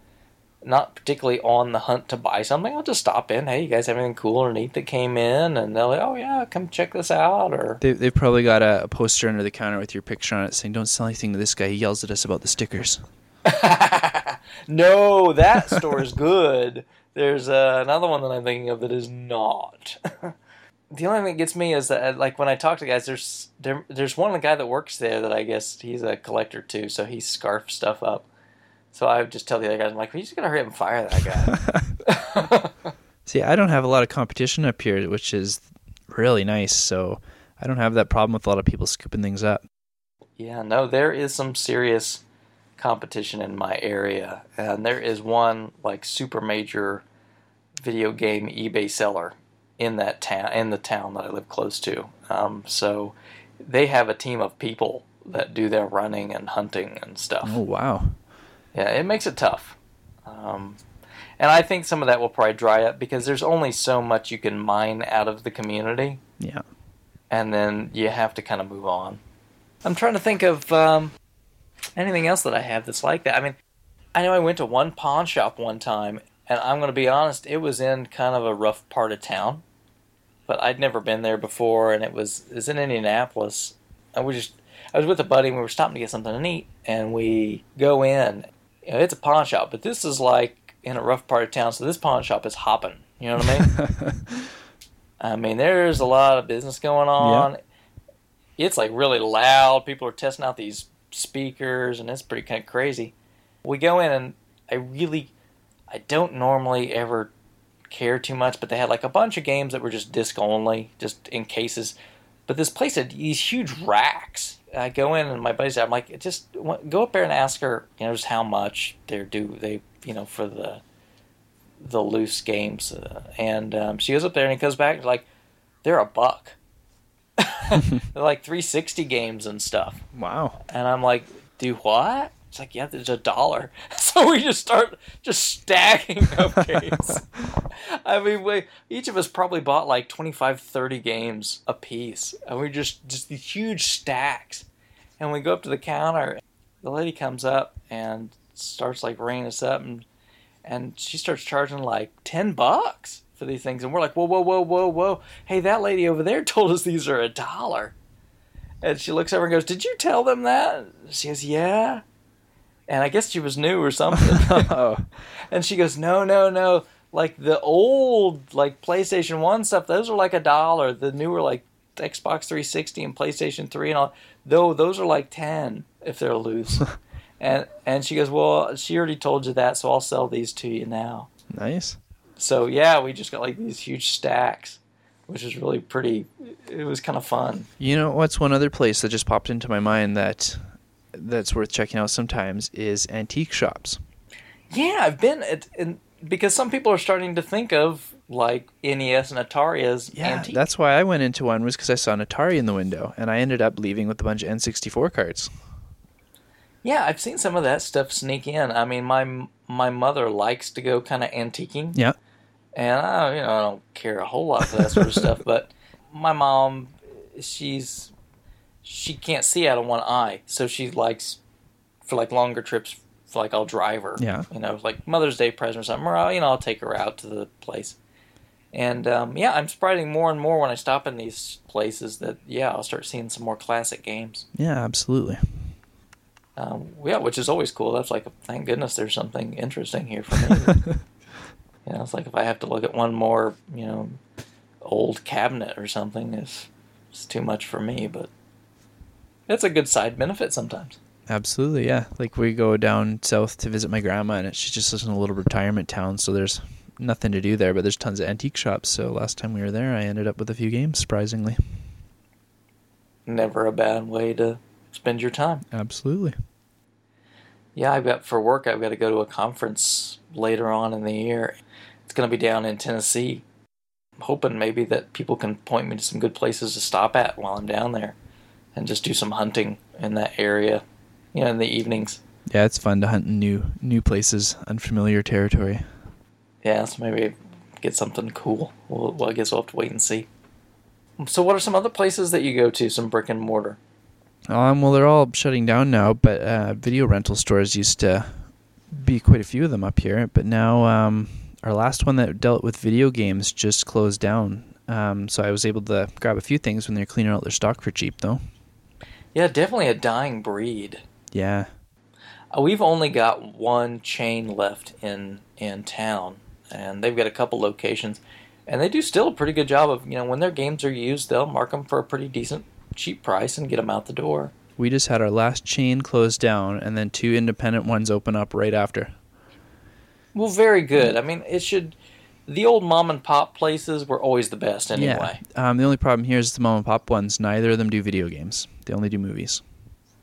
not particularly on the hunt to buy something, I'll just stop in. Hey, you guys have anything cool or neat that came in? And they'll like, oh, yeah, come check this out. Or, They they've probably got a, a poster under the counter with your picture on it saying, "Don't sell anything to this guy. He yells at us about the stickers." no, that store is good. There's uh, another one that I'm thinking of that is not. the only thing that gets me is that, uh, like, when I talk to guys, there's there, there's one guy that works there that I guess he's a collector too, so he scarf stuff up. So I would just tell the other guys, I'm like, we just gotta hurry up and fire that guy. See, I don't have a lot of competition up here, which is really nice. So I don't have that problem with a lot of people scooping things up. yeah, no, there is some serious competition in my area, and there is one like super major video game eBay seller in that town in the town that I live close to. Um, so they have a team of people that do their running and hunting and stuff. Oh wow! Yeah, it makes it tough. Um, and I think some of that will probably dry up because there's only so much you can mine out of the community, Yeah. and then you have to kind of move on. I'm trying to think of um, anything else that I have that's like that. I mean, I know I went to one pawn shop one time, and I'm going to be honest, it was in kind of a rough part of town, but I'd never been there before, and it was it was in Indianapolis. I was just I was with a buddy, and we were stopping to get something to eat, and we go in. You know, it's a pawn shop, but this is like in a rough part of town, so this pawn shop is hopping. You know what I mean? I mean, there's a lot of business going on. Yeah. It's like really loud. People are testing out these speakers, and it's pretty kind of crazy. We go in, and I really, I don't normally ever care too much, but they had like a bunch of games that were just disc only, just in cases. But this place had these huge racks. I go in, and my buddy's, I'm like, just go up there and ask her, you know, just how much they're due, they, you know, for the the loose games. Uh, and um, she goes up there, and he goes back like, they're a buck. they're like 360 games and stuff. Wow. And I'm like, do what? It's like, yeah, there's a dollar. So we just start just stacking up games. I mean, we, each of us probably bought like 25, 30 games a piece. And we just, just these huge stacks. And we go up to the counter. The lady comes up and starts like ringing us up. And, and she starts charging like 10 bucks for these things. And we're like, whoa, whoa, whoa, whoa, whoa. Hey, that lady over there told us these are a dollar. And she looks over and goes, Did you tell them that? She goes, Yeah. And I guess she was new or something. oh. and she goes, No, no, no. Like the old like PlayStation 1 stuff, those are like a dollar. The newer like Xbox 360 and PlayStation 3 and all though those are like 10 if they're loose. and and she goes, Well, she already told you that, so I'll sell these to you now. Nice. So yeah, we just got like these huge stacks, which is really pretty it was kind of fun. You know what's one other place that just popped into my mind that that's worth checking out sometimes is antique shops. Yeah, I've been at, in, because some people are starting to think of like NES and Atari as antique. that's why I went into one was because I saw an Atari in the window, and I ended up leaving with a bunch of N64 cards. yeah, I've seen some of that stuff sneak in. I mean, my my mother likes to go kind of antiquing, Yeah. and I you know I don't care a whole lot for that sort of stuff. But my mom, she's she can't see out of one eye, so she likes for like longer trips. For like I'll drive her, Yeah. you know, like Mother's Day present or something, or I'll, you know I'll take her out to the place. And um, yeah, I'm spreading more and more when I stop in these places that yeah I'll start seeing some more classic games. Yeah, absolutely. Um, yeah, which is always cool. That's like thank goodness there's something interesting here for me. You know, it's like if I have to look at one more, you know, old cabinet or something, it's, it's too much for me. But it's a good side benefit sometimes. Absolutely, yeah. Like we go down south to visit my grandma, and she just in a little retirement town, so there's nothing to do there. But there's tons of antique shops. So last time we were there, I ended up with a few games, surprisingly. Never a bad way to spend your time. Absolutely. Yeah, I've got for work. I've got to go to a conference later on in the year. It's going to be down in Tennessee. I'm hoping maybe that people can point me to some good places to stop at while I'm down there, and just do some hunting in that area you know, in the evenings. Yeah, it's fun to hunt in new new places, unfamiliar territory. Yeah, so maybe get something cool. Well, well, I guess we'll have to wait and see. So, what are some other places that you go to? Some brick and mortar. Um, well, they're all shutting down now, but uh, video rental stores used to be quite a few of them up here. But now, um, our last one that dealt with video games just closed down. Um, so I was able to grab a few things when they're cleaning out their stock for cheap, though. Yeah, definitely a dying breed. Yeah. Uh, we've only got one chain left in in town, and they've got a couple locations, and they do still a pretty good job of you know when their games are used, they'll mark them for a pretty decent cheap price and get them out the door. We just had our last chain close down, and then two independent ones open up right after. Well, very good. I mean, it should. The old mom and pop places were always the best anyway. Yeah. Um, the only problem here is the mom and pop ones. Neither of them do video games. They only do movies.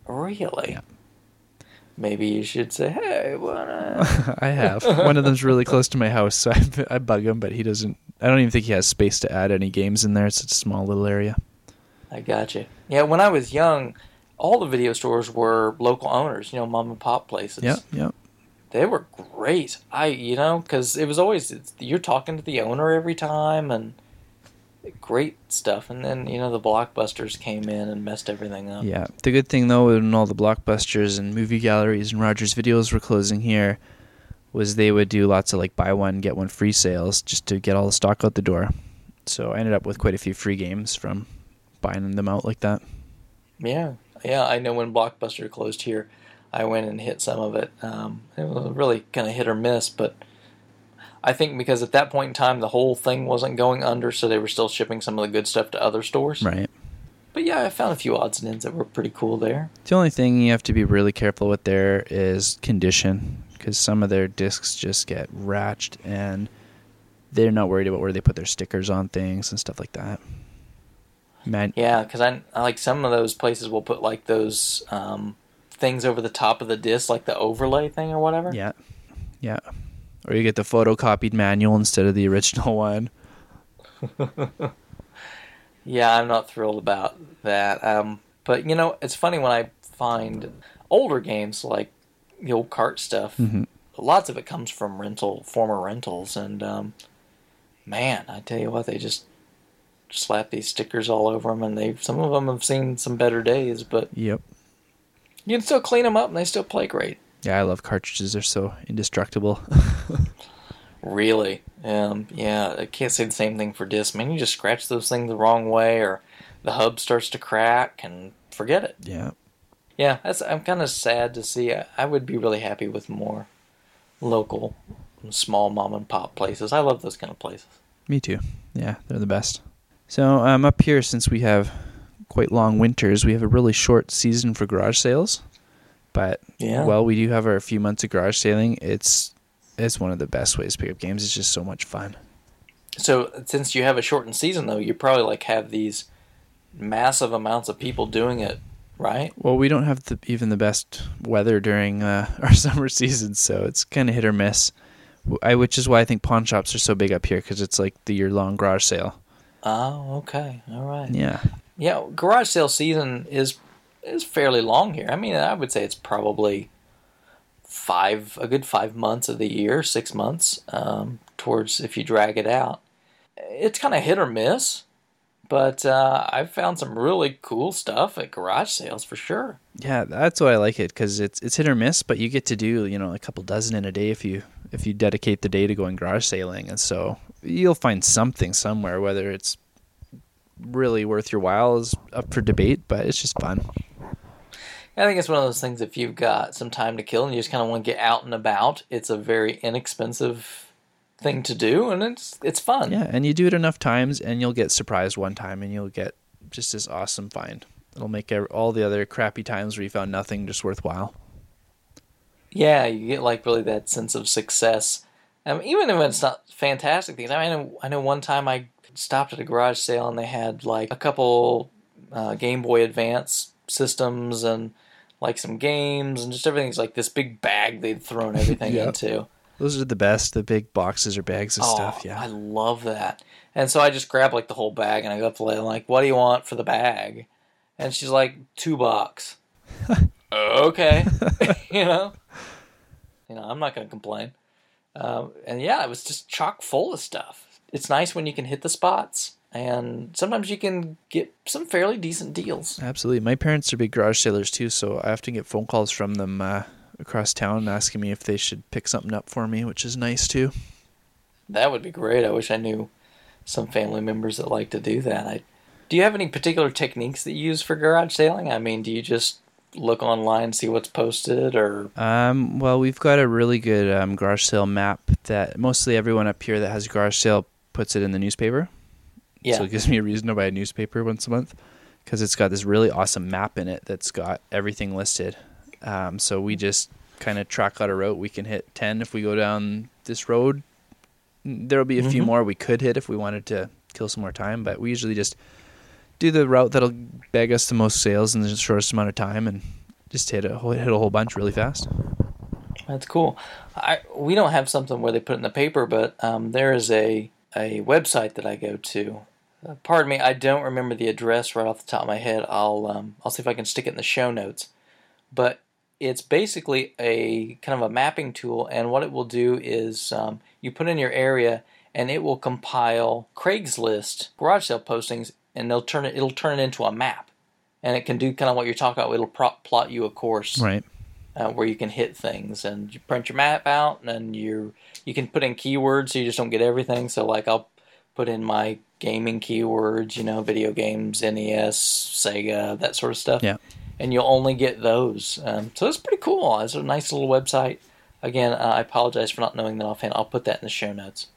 Really? Yeah maybe you should say, "Hey, wanna?" I have one of them's really close to my house, so I, I bug him, but he doesn't. I don't even think he has space to add any games in there. It's a small little area. I got you. Yeah, when I was young, all the video stores were local owners. You know, mom and pop places. Yeah, yeah. They were great. I, you know, because it was always you're talking to the owner every time, and great stuff. And then you know the blockbusters came in and messed everything up. Yeah, the good thing though, when all the blockbusters and movie galleries and Rogers Videos were closing here, was they would do lots of like buy one get one free sales just to get all the stock out the door. So I ended up with quite a few free games from buying them out like that. Yeah, yeah. I know when Blockbuster closed here, I went and hit some of it. Um, it was really kind of hit or miss, but I think because at that point in time the whole thing wasn't going under, so they were still shipping some of the good stuff to other stores. Right. But yeah, I found a few odds and ends that were pretty cool there. The only thing you have to be really careful with there is condition, because some of their discs just get ratched, and they're not worried about where they put their stickers on things and stuff like that. Man. Yeah, because I, I like some of those places will put like those um, things over the top of the disc, like the overlay thing or whatever. Yeah, yeah or you get the photocopied manual instead of the original one. yeah, I'm not thrilled about that. Um, but you know, it's funny when I find older games like the old cart stuff. Mm-hmm. Lots of it comes from rental, former rentals, and um, man, I tell you what, they just slap these stickers all over them, and they some of them have seen some better days, but yep, you can still clean them up and they still play great. Yeah, I love cartridges. They're so indestructible. really? Um, yeah, I can't say the same thing for discs. Man, you just scratch those things the wrong way, or the hub starts to crack, and forget it. Yeah. Yeah, that's. I'm kind of sad to see. I, I would be really happy with more local, small mom and pop places. I love those kind of places. Me too. Yeah, they're the best. So um, up here, since we have quite long winters, we have a really short season for garage sales. But yeah. well, we do have our few months of garage sailing. It's it's one of the best ways to pick up games. It's just so much fun. So since you have a shortened season, though, you probably like have these massive amounts of people doing it, right? Well, we don't have the, even the best weather during uh, our summer season, so it's kind of hit or miss. I, which is why I think pawn shops are so big up here because it's like the year long garage sale. Oh, okay, all right. Yeah, yeah. Garage sale season is is fairly long here. I mean, I would say it's probably five, a good five months of the year, six months um, towards if you drag it out. It's kind of hit or miss, but uh, I've found some really cool stuff at garage sales for sure. Yeah, that's why I like it because it's it's hit or miss, but you get to do you know a couple dozen in a day if you if you dedicate the day to going garage sailing, and so you'll find something somewhere, whether it's really worth your while is up for debate, but it's just fun. I think it's one of those things. If you've got some time to kill and you just kind of want to get out and about, it's a very inexpensive thing to do, and it's it's fun. Yeah, and you do it enough times, and you'll get surprised one time, and you'll get just this awesome find. It'll make all the other crappy times where you found nothing just worthwhile. Yeah, you get like really that sense of success. Um, even if it's not fantastic things. I mean, I know one time I stopped at a garage sale and they had like a couple uh, Game Boy Advance systems and like some games and just everything's like this big bag they'd thrown everything Yeah. into. Those are the best, the big boxes or bags of oh, stuff. Yeah. I love that. And so I just grabbed like the whole bag and I go up to I'm like, what do you want for the bag? And she's like, two bucks. okay. you know? You know, I'm not going to complain. Um, and yeah, it was just chock full of stuff. It's nice when you can hit the spots, and sometimes you can get some fairly decent deals. Absolutely. My parents are big garage sailors too, so I often get phone calls from them uh, across town asking me if they should pick something up for me, which is nice too. That would be great. I wish I knew some family members that like to do that. I, do you have any particular techniques that you use for garage sailing? I mean, do you just look online, see what's posted, or Um, well, we've got a really good um, garage sale map that mostly everyone up here that has garage sale puts it in the newspaper. yeah? So it gives me a reason to buy a newspaper once a month because it's got this really awesome map in it that's got everything listed. Um, so we just kind of track out a route. We can hit 10 if we go down this road. There'll be a few Mhm. more we could hit if we wanted to kill some more time, but we usually just do the route that'll beg us the most sales in the shortest amount of time and just hit a whole, hit a whole bunch really fast. That's cool. I we don't have something where they put it in the paper, but um, there is a a website that I go to. Uh, pardon me, I don't remember the address right off the top of my head. I'll um, I'll see if I can stick it in the show notes. But it's basically a kind of a mapping tool, and what it will do is um, you put in your area, and it will compile Craigslist garage sale postings, and they'll turn it. It'll turn it into a map, and it can do kind of what you're talking about. It'll pro- plot you a course Right. Uh, where you can hit things. And you print your map out and then you you can put in keywords so you just don't get everything. So like i'll put in my gaming keywords you know video games nes sega that sort of stuff. Yeah. and you'll only get those. Um, so it's pretty cool. It's a nice little website. Again uh, i apologize for not knowing that offhand. I'll put that in the show notes.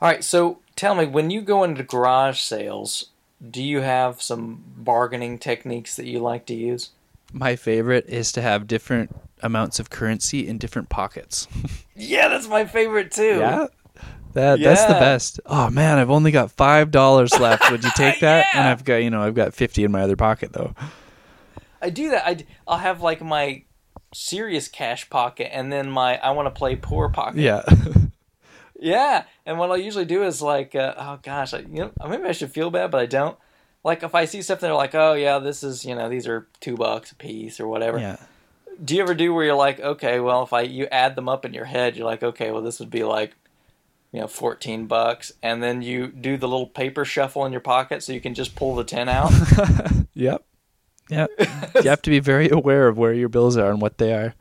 All right so tell me when you go into garage sales do you have some bargaining techniques that you like to use My favorite is to have different amounts of currency in different pockets. yeah that's my favorite too Yeah. That that's the best. Oh man, I've only got five dollars left. Would you take that? And I've got you know I've got fifty in my other pocket though. I do that. I, will have like my serious cash pocket and then my I want to play poor pocket. Yeah. Yeah. And what I'll usually do is like, uh, oh gosh, I, you know, maybe I should feel bad, but I don't. Like if I see stuff, they're like, oh yeah, this is you know these are two bucks a piece or whatever. yeah. Do you ever do where you're like, okay, well if I you add them up in your head, you're like, okay, well this would be like, you know, fourteen bucks, and then you do the little paper shuffle in your pocket so you can just pull the ten out. Yep. Yep. you have to be very aware of where your bills are and what they are.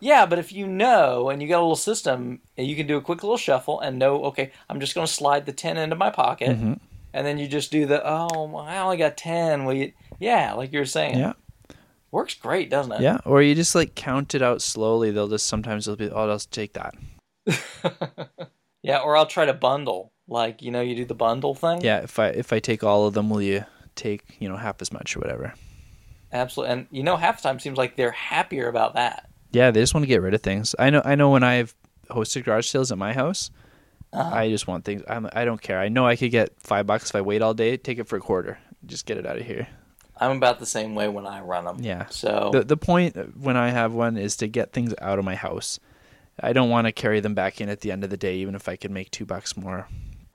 Yeah, but if you know and you got a little system, you can do a quick little shuffle and know, okay, I'm just going to slide the 10 into my pocket. Mhm. And then you just do the, oh, I only got 10. Well, you, yeah, like you were saying. Yeah. Works great, doesn't it? Yeah. Or you just like count it out slowly. They'll just sometimes they'll be oh I'll take that. Yeah, or I'll try to bundle. Like, you know, you do the bundle thing. Yeah. If I if I take all of them, will you take you know half as much or whatever? Absolutely. And, you know, half the time seems like they're happier about that. Yeah, they just want to get rid of things. I know. I know when I've hosted garage sales at my house, Uh-huh. I just want things. I'm, I don't care. I know I could get five bucks if I wait all day. Take it for a quarter. Just get it out of here. I'm about the same way when I run them. Yeah. So, The the point when I have one is to get things out of my house. I don't want to carry them back in at the end of the day, even if I could make two bucks more.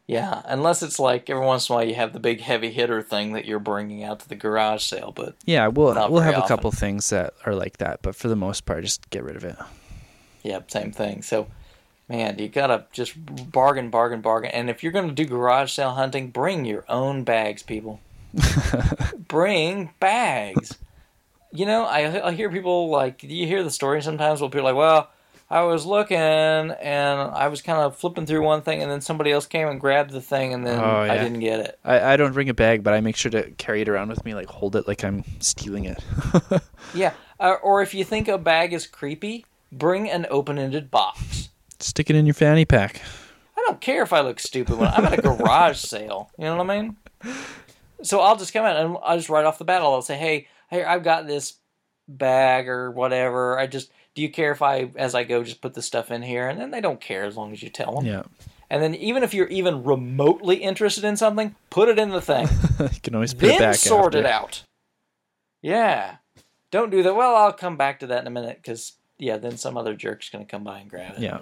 yeah, unless it's like every once in a while you have the big heavy hitter thing that you're bringing out to the garage sale. But Yeah, we'll we'll have a couple things that are like that, but for the most part, just get rid of it. Yeah, same thing. So, man, you gotta just bargain, bargain, bargain. And if you're gonna do garage sale hunting, bring your own bags, people. bring bags. You know, I I hear people like you hear the story sometimes where people are like, well, I was looking and I was kind of flipping through one thing, and then somebody else came and grabbed the thing, and then Oh, I didn't get it. I, I don't bring a bag, but I make sure to carry it around with me, like hold it like I'm stealing it. Yeah, uh, or if you think a bag is creepy, bring an open-ended box. Stick it in your fanny pack. I don't care if I look stupid when I'm at a garage sale. You know what I mean? So I'll just come out and I'll just right off the bat I'll say, hey, hey, I've got this bag or whatever. I just do you care if I, as I go, just put the stuff in here? And then they don't care as long as you tell them. Yeah. And then even if you're even remotely interested in something, put it in the thing. you can always put then it back sort after. it out. Yeah. Don't do that. Well, I'll come back to that in a minute because yeah, then some other jerk's gonna come by and grab it. Yeah.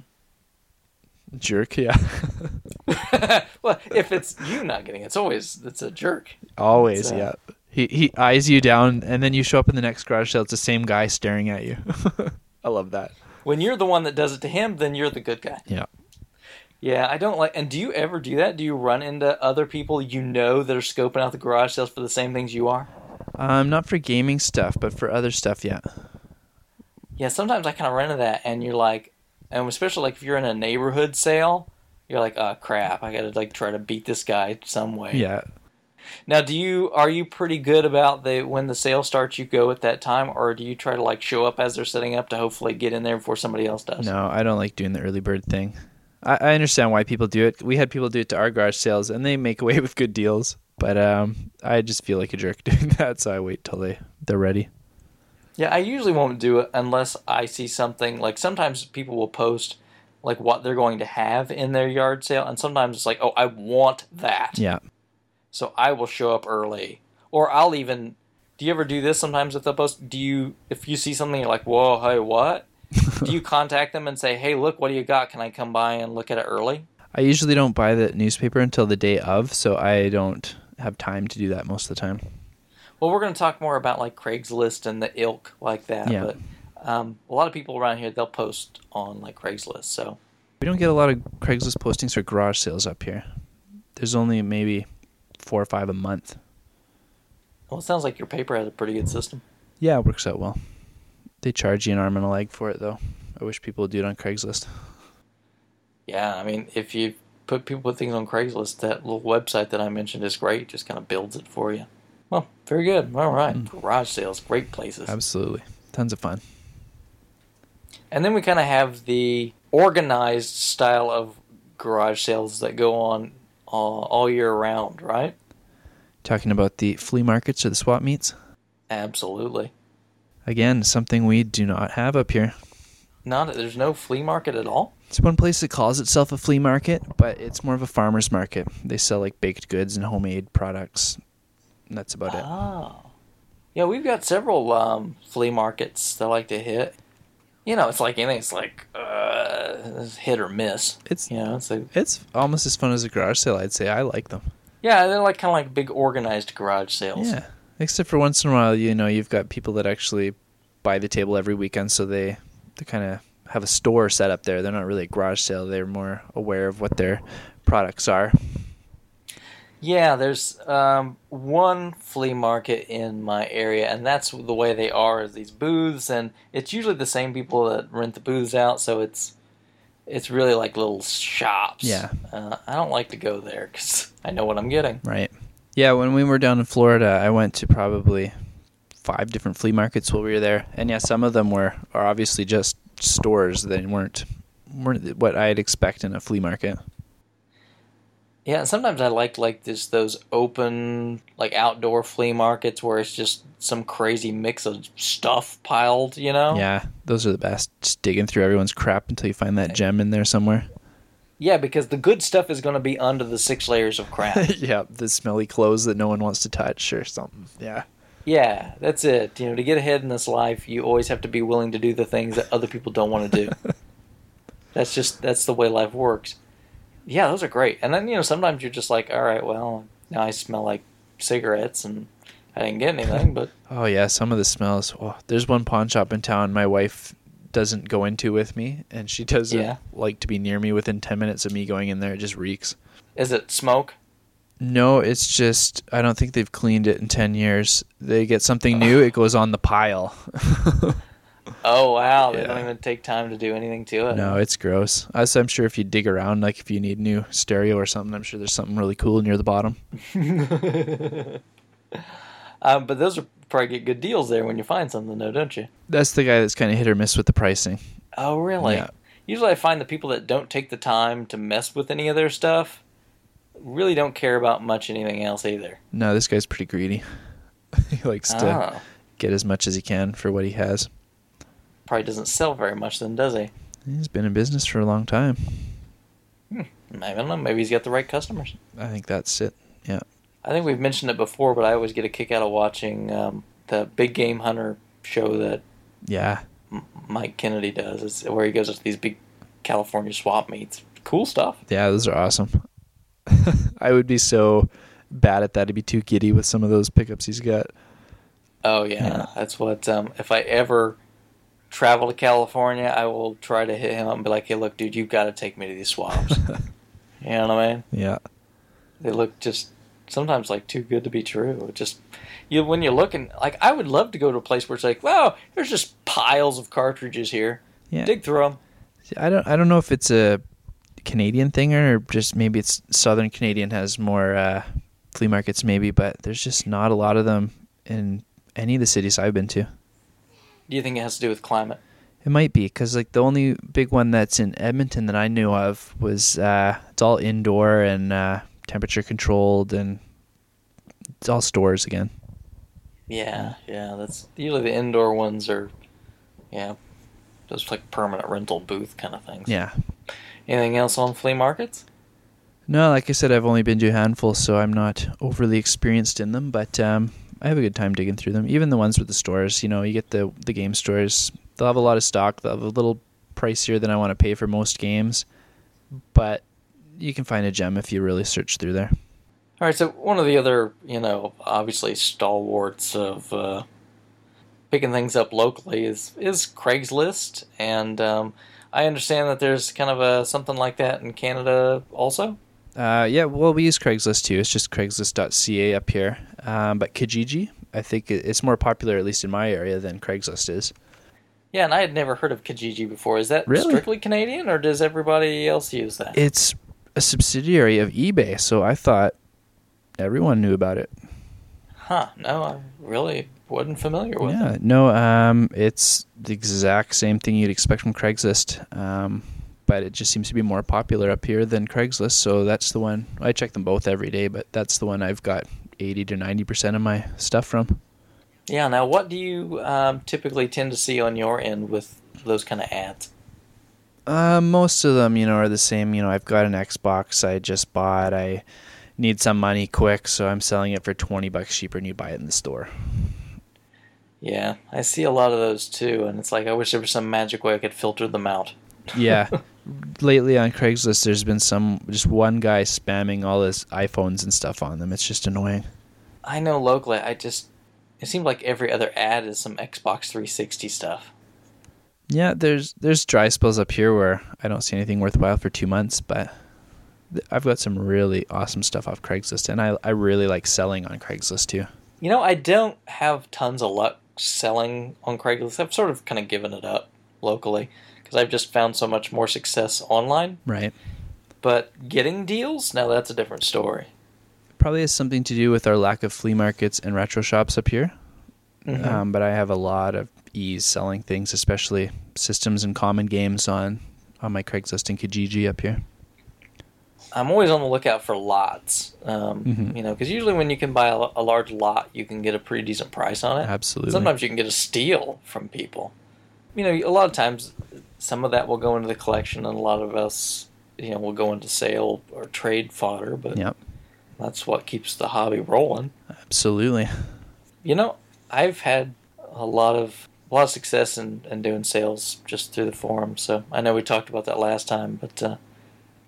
Jerk, yeah. well, if it's you not getting it, it's always it's a jerk. Always, So- yeah. He he eyes you down, and then you show up in the next garage sale. It's the same guy staring at you. I love that. When you're the one that does it to him, then you're the good guy. Yeah. Yeah, I don't like. And do you ever do that? Do you run into other people you know that are scoping out the garage sales for the same things you are? Um, not for gaming stuff, but for other stuff, yeah. Yeah, sometimes I kind of run into that, and you're like, and especially like if you're in a neighborhood sale, you're like, oh crap, I gotta like try to beat this guy some way. Yeah. Now, do you are you pretty good about the when the sale starts? You go at that time, or do you try to like show up as they're setting up to hopefully get in there before somebody else does? No, I don't like doing the early bird thing. I, I understand why people do it. We had people do it to our garage sales, and they make away with good deals. But um, I just feel like a jerk doing that, so I wait till they they're ready. Yeah, I usually won't do it unless I see something like sometimes people will post like what they're going to have in their yard sale, and sometimes it's like, oh, I want that. Yeah. So I will show up early, or I'll even. Do you ever do this sometimes with the post? Do you, if you see something, you're like, whoa, hey, what? do you contact them and say, hey, look, what do you got? Can I come by and look at it early? I usually don't buy the newspaper until the day of, so I don't have time to do that most of the time. Well, we're going to talk more about like Craigslist and the ilk like that. Yeah. But um, a lot of people around here they'll post on like Craigslist. So We don't get a lot of Craigslist postings for garage sales up here. There's only maybe four or five a month. well, it sounds like your paper has a pretty good system. Yeah, it works out well. They charge you an arm and a leg for it, though. I wish people would do it on Craigslist. Yeah, I mean, if you put people put things on Craigslist, that little website that I mentioned is great. Just kind of builds it for you. Well, very good. All right, Mm. garage sales, great places. Absolutely. Tons of fun. And then we kind of have the organized style of garage sales that go on all, all year round, right? Talking about the flea markets or the swap meets. Absolutely. Again, something we do not have up here. Not there's no flea market at all. It's one place that calls itself a flea market, but it's more of a farmer's market. They sell like baked goods and homemade products. And that's about it. Oh. Yeah, we've got several um, flea markets that I like to hit. You know, it's like anything. It's like uh, it's hit or miss. It's You know, it's like it's almost as fun as a garage sale, I'd say. I like them. yeah, they're like kind of like big organized garage sales. Yeah. Except for once in a while, you know, you've got people that actually buy the table every weekend, so they they kind of have a store set up there. They're not really a garage sale. They're more aware of what their products are. Yeah, there's um, one flea market in my area, and that's the way they are is these booths, and it's usually the same people that rent the booths out, so it's it's really like little shops. Yeah. uh, I don't like to go there because I know what I'm getting. Right. Yeah, when we were down in Florida, I went to probably five different flea markets while we were there. And yeah, some of them were are obviously just stores that weren't weren't what I'd expect in a flea market. Yeah, sometimes I like like this those open like outdoor flea markets where it's just some crazy mix of stuff piled, you know? Yeah, those are the best. Just digging through everyone's crap until you find that gem in there somewhere. Yeah, because the good stuff is going to be under the six layers of crap. yeah, the smelly clothes that no one wants to touch or something. Yeah. Yeah, that's it. You know, to get ahead in this life, you always have to be willing to do the things that other people don't want to do. that's just that's the way life works. Yeah, those are great. And then you know, sometimes you're just like, all right, well, now I smell like cigarettes, and I didn't get anything, but Oh yeah, some of the smells. Oh, there's one pawn shop in town my wife doesn't go into with me, and she doesn't Yeah. like to be near me within ten minutes of me going in there. It just reeks. is it smoke? No, it's just I don't think they've cleaned it in ten years. They get something new, it goes on the pile. Oh wow, they Yeah. don't even take time to do anything to it. no, it's gross. As I'm sure if you dig around, like if you need new stereo or something, I'm sure there's something really cool near the bottom. um, but those are probably get good deals there when you find something, though, don't you? That's the guy that's kind of hit or miss with the pricing. Oh really? Yeah. usually I find the people that don't take the time to mess with any of their stuff really don't care about much anything else either. No, this guy's pretty greedy. he likes to Oh, get as much as he can for what he has. Probably doesn't sell very much then, does he? He's been in business for a long time. I don't know. Maybe he's got the right customers. I think that's it. Yeah. I think we've mentioned it before, but I always get a kick out of watching um, the Big Game Hunter show that Yeah. M- Mike Kennedy does. It's where he goes to these big California swap meets. Cool stuff. Yeah, those are awesome. I would be so bad at that. I'd be too giddy with some of those pickups he's got. Oh yeah, Yeah. that's what. Um, if I ever travel to California, I will try to hit him up and be like, "Hey, look, dude, you've got to take me to these swaps." you know what I mean? Yeah. They look just sometimes like too good to be true. It just you when you're looking like I would love to go to a place where it's like, wow, there's just piles of cartridges here. Yeah. Dig through them. I don't I don't know if it's a Canadian thing or just maybe it's Southern Canadian has more uh, flea markets maybe, but there's just not a lot of them in any of the cities I've been to. Do you think it has to do with climate? It might be because like the only big one that's in Edmonton that I knew of was uh, it's all indoor and uh, temperature controlled and it's all stores again. Yeah, yeah. That's usually the indoor ones are, yeah, those like permanent rental booth kind of things. Yeah. Anything else on flea markets? No, like I said, I've only been to a handful, so I'm not overly experienced in them. But um, I have a good time digging through them. Even the ones with the stores, you know, you get the the game stores. They'll have a lot of stock. They'll have a little pricier than I want to pay for most games, but you can find a gem if you really search through there. All right. So one of the other, you know, obviously stalwarts of uh, picking things up locally is is Craigslist, and um, I understand that there's kind of a something like that in Canada also. Uh, yeah, well, we use Craigslist too. It's just Craigslist.ca up here. Um, but Kijiji, I think it's more popular, at least in my area, than Craigslist is. Yeah, and I had never heard of Kijiji before. Is that Really? strictly Canadian, or does everybody else use that? It's a subsidiary of eBay, so I thought everyone knew about it. huh? No, I really wasn't familiar with Yeah, it. Yeah, no, um, it's the exact same thing you'd expect from Craigslist, um, but it just seems to be more popular up here than Craigslist. So that's the one I check them both every day, but that's the one I've got eighty to ninety percent of my stuff from. Yeah. Now, what do you um, typically tend to see on your end with those kind of ads? Uh, most of them, you know, are the same. You know, I've got an Xbox I just bought. I need some money quick, so I'm selling it for twenty bucks cheaper than you buy it in the store. Yeah, I see a lot of those too, and it's like I wish there was some magic way I could filter them out. Yeah. Lately on Craigslist, there's been some just one guy spamming all his iPhones and stuff on them. It's just annoying. I know locally, I just it seems like every other ad is some Xbox 360 stuff. Yeah, there's there's dry spells up here where I don't see anything worthwhile for two months, but I've got some really awesome stuff off Craigslist, and I I really like selling on Craigslist too. You know, I don't have tons of luck selling on Craigslist. I've sort of kind of given it up locally because I've just found so much more success online. Right. But getting deals, now that's a different story. Probably has something to do with our lack of flea markets and retro shops up here. Mhm. Um, but I have a lot of ease selling things, especially systems and common games on on my Craigslist and Kijiji up here. I'm always on the lookout for lots. Um, Mhm. You know, because usually when you can buy a, a large lot, you can get a pretty decent price on it. Absolutely. Sometimes you can get a steal from people. You know, a lot of times some of that will go into the collection, and a lot of us, you know, will go into sale or trade fodder. But Yep. that's what keeps the hobby rolling. Absolutely. You know, I've had a lot of a lot of success in, in doing sales just through the forum. So I know we talked about that last time, but uh,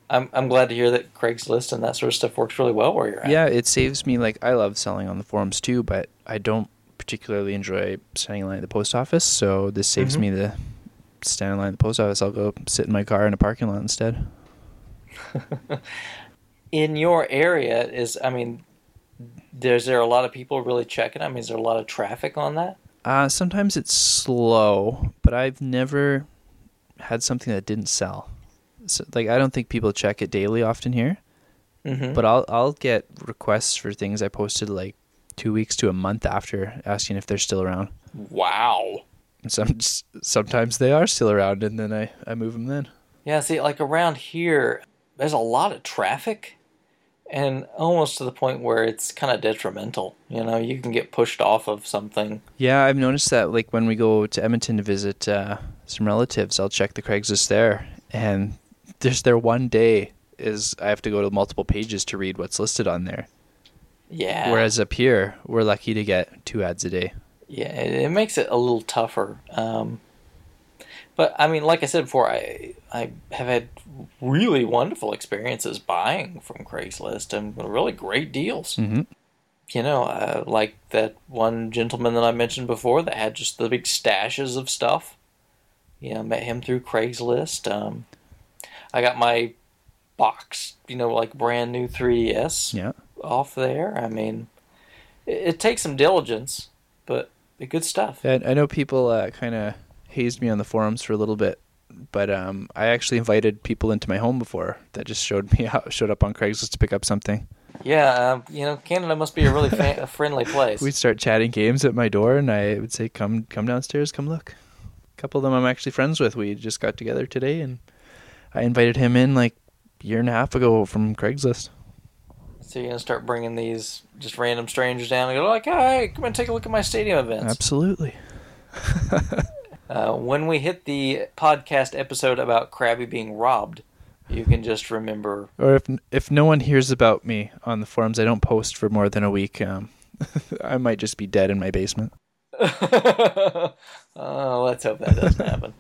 I'm I'm glad to hear that Craigslist and that sort of stuff works really well where you're at. Yeah, it saves me like I love selling on the forums too, but I don't particularly enjoy line at the post office, so this saves Mhm. me the stand in line at the post office. I'll go sit in my car in a parking lot instead. in your area is I mean, there's there a lot of people really checking? I mean, is there a lot of traffic on that? Uh, sometimes it's slow, but I've never had something that didn't sell. So, like I don't think people check it daily often here, Mm-hmm. but I'll I'll get requests for things I posted like two weeks to a month after asking if they're still around. wow, And some sometimes they are still around, and then I I move them then. Yeah, see, like around here, there's a lot of traffic, and almost to the point where it's kind of detrimental. You know, you can get pushed off of something. Yeah, I've noticed that. Like when we go to Edmonton to visit uh, some relatives, I'll check the Craigslist there, and there's their one day is I have to go to multiple pages to read what's listed on there. Yeah. Whereas up here, we're lucky to get two ads a day. Yeah, it, it makes it a little tougher. Um, but I mean, like I said before, I I have had really wonderful experiences buying from Craigslist and really great deals. Mm-hmm. You know, uh, like that one gentleman that I mentioned before that had just the big stashes of stuff. You know, met him through Craigslist. Um, I got my box, you know, like brand new 3DS Yeah. off there. I mean, it, it takes some diligence, good stuff. And I know people uh, kind of hazed me on the forums for a little bit, but um, I actually invited people into my home before that just showed me how showed up on Craigslist to pick up something. Yeah, um, you know, Canada must be a really fa- a friendly place. We'd start chatting games at my door, and I would say, "Come, come downstairs, come look." A couple of them I'm actually friends with. We just got together today, and I invited him in like a year and a half ago from Craigslist. So you're gonna start bringing these just random strangers down and go like, "Hey, come and take a look at my stadium events." Absolutely. Uh, when we hit the podcast episode about Crabby being robbed, you can just remember. Or if if no one hears about me on the forums, I don't post for more than a week. Um, I might just be dead in my basement. oh, let's hope that doesn't happen.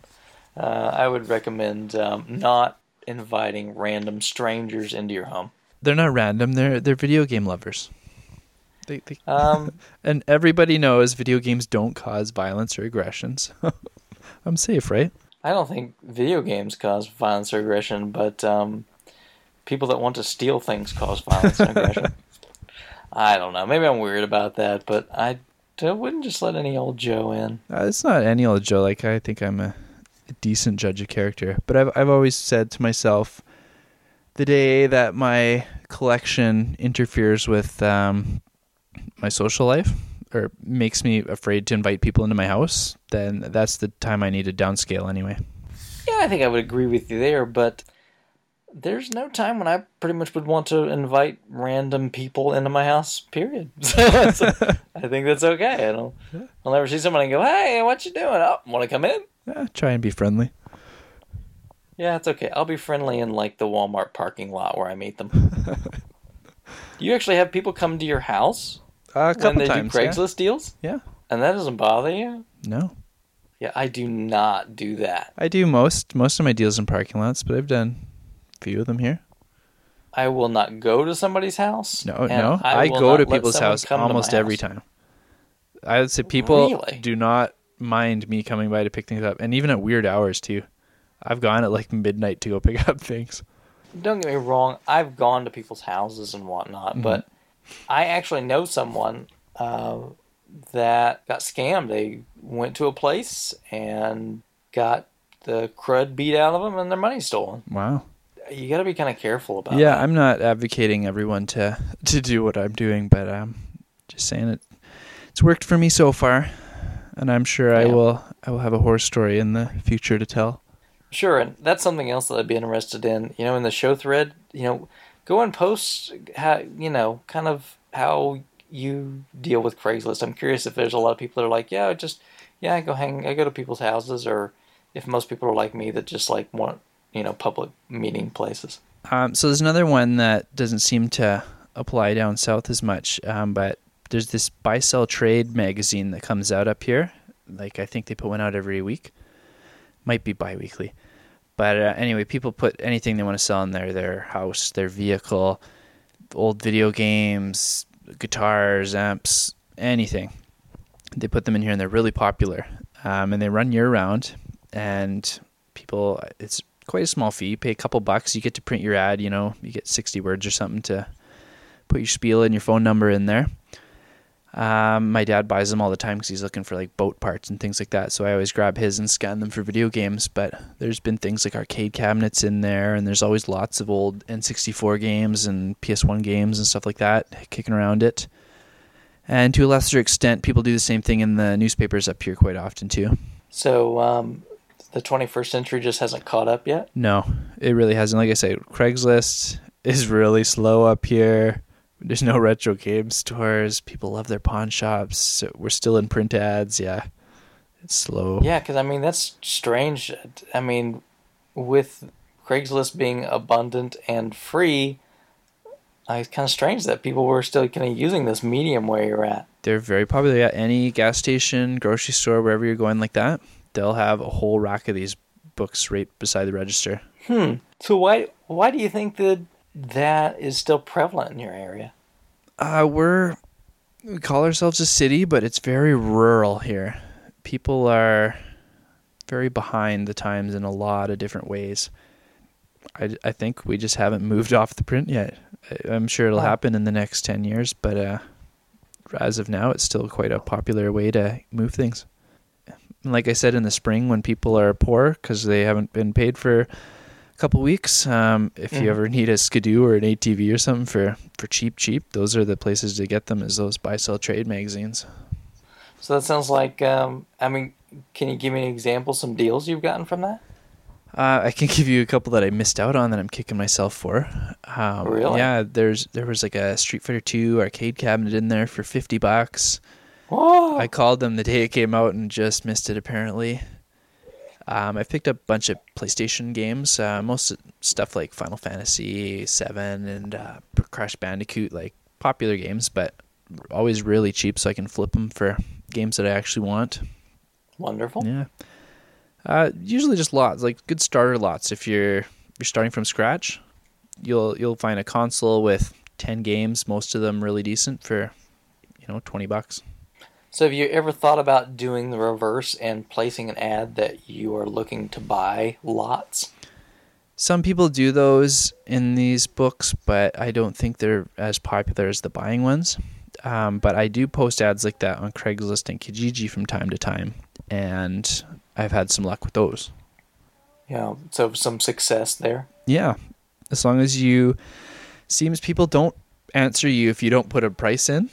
Uh, I would recommend um, not inviting random strangers into your home. They're not random. They're they're video game lovers. They, they, Um, and everybody knows video games don't cause violence or aggressions. I'm safe, right? I don't think video games cause violence or aggression, but um, people that want to steal things cause violence and aggression. I don't know. Maybe I'm weird about that, but I, I wouldn't just let any old Joe in. Uh, it's not any old Joe. Like I think I'm a, a decent judge of character, but I've I've always said to myself, the day that my collection interferes with um, my social life or makes me afraid to invite people into my house, then that's the time I need to downscale anyway. Yeah, I think I would agree with you there, but there's no time when I pretty much would want to invite random people into my house. Period. so I think that's okay. I don't. I'll never see somebody and go, "Hey, what you doing? Oh, want to come in?" Yeah, try and be friendly. Yeah, it's okay. I'll be friendly in like the Walmart parking lot where I meet them. Do you actually have people come to your house Uh, a when they times. do Craigslist deals, Yeah. yeah. and that doesn't bother you? No. Yeah, I do not do that. I do most most of my deals in parking lots, but I've done a few of them here. I will not go to somebody's house. No, no. I, will go to people's house come to my almost every house. time. I would say people Really? do not mind me coming by to pick things up, and even at weird hours too. I've gone at like midnight to go pick up things. Don't get me wrong. I've gone to people's houses and whatnot, Mm-hmm. but I actually know someone uh, that got scammed. They went to a place and got the crud beat out of them and their money stolen. Wow. You got to be kind of careful about yeah, that. I'm not advocating everyone to to do what I'm doing, but um, just saying it. It's worked for me so far, and I'm sure I will. I will have a horror story in the future to tell. Sure, and that's something else that I'd be interested in. You know, in the show thread, you know, go and post how you know, kind of how you deal with Craigslist. I'm curious if there's a lot of people that are like, yeah, I just yeah, I go hang, I go to people's houses, or if most people are like me that just like want you know public meeting places. Um, so there's another one that doesn't seem to apply down south as much, um, but there's this buy sell trade magazine that comes out up here. Like I think they put one out every week, might be bi-weekly. But uh, anyway, people put anything they want to sell in there: their house, their vehicle, old video games, guitars, amps, anything. They put them in here, and they're really popular. Um, and they run year round, and people, it's quite a small fee. You pay a couple bucks, you get to print your ad. You know, you get sixty words or something to put your spiel and your phone number in there. Um, my dad buys them all the time because he's looking for like boat parts and things like that. So I always grab his and scan them for video games. But there's been things like arcade cabinets in there, and there's always lots of old N64 games and PS1 games and stuff like that kicking around it. And to a lesser extent, people do the same thing in the newspapers up here quite often too. So um, the 21st century just hasn't caught up yet. No, it really hasn't. Like I say, Craigslist is really slow up here. There's no retro game stores. People love their pawn shops. So we're still in print ads. Yeah, it's slow. Yeah, because I mean that's strange. I mean, with Craigslist being abundant and free, uh, it's kind of strange that people were still kind of using this medium where you're at. They're very popular at any gas station, grocery store, wherever you're going like that. They'll have a whole rack of these books right beside the register. Hmm. So why why do you think that that is still prevalent in your area? Uh, we're we call ourselves a city, but it's very rural here. People are very behind the times in a lot of different ways. I, I think we just haven't moved off the print yet. I, I'm sure it'll happen in the next 10 years, but uh, as of now, it's still quite a popular way to move things. And Like I said, in the spring, when people are poor because they haven't been paid for couple weeks, um, if Mhm. you ever need a Skidoo or an ATV or something for, for cheap, cheap, those are the places to get them. Is those buy sell trade magazines. So that sounds like um, I mean, can you give me an example, some deals you've gotten from that? Uh, I can give you a couple that I missed out on that I'm kicking myself for. Um, Really? Yeah, there's there was like a Street Fighter Two arcade cabinet in there for fifty bucks. Whoa! I called them the day it came out and just missed it apparently. Um, I picked up a bunch of PlayStation games, uh, most stuff like Final Fantasy Seven and uh, Crash Bandicoot, like popular games, but always really cheap, so I can flip them for games that I actually want. Wonderful. Yeah. Uh, usually just lots, like good starter lots. If you're you're starting from scratch, you'll you'll find a console with ten games, most of them really decent for, you know, twenty bucks. So have you ever thought about doing the reverse and placing an ad that you are looking to buy lots? Some people do those in these books, but I don't think they're as popular as the buying ones. Um, but I do post ads like that on Craigslist and Kijiji from time to time, and I've had some luck with those. Yeah, so some success there. Yeah, as long as you seems people don't answer you if you don't put a price in.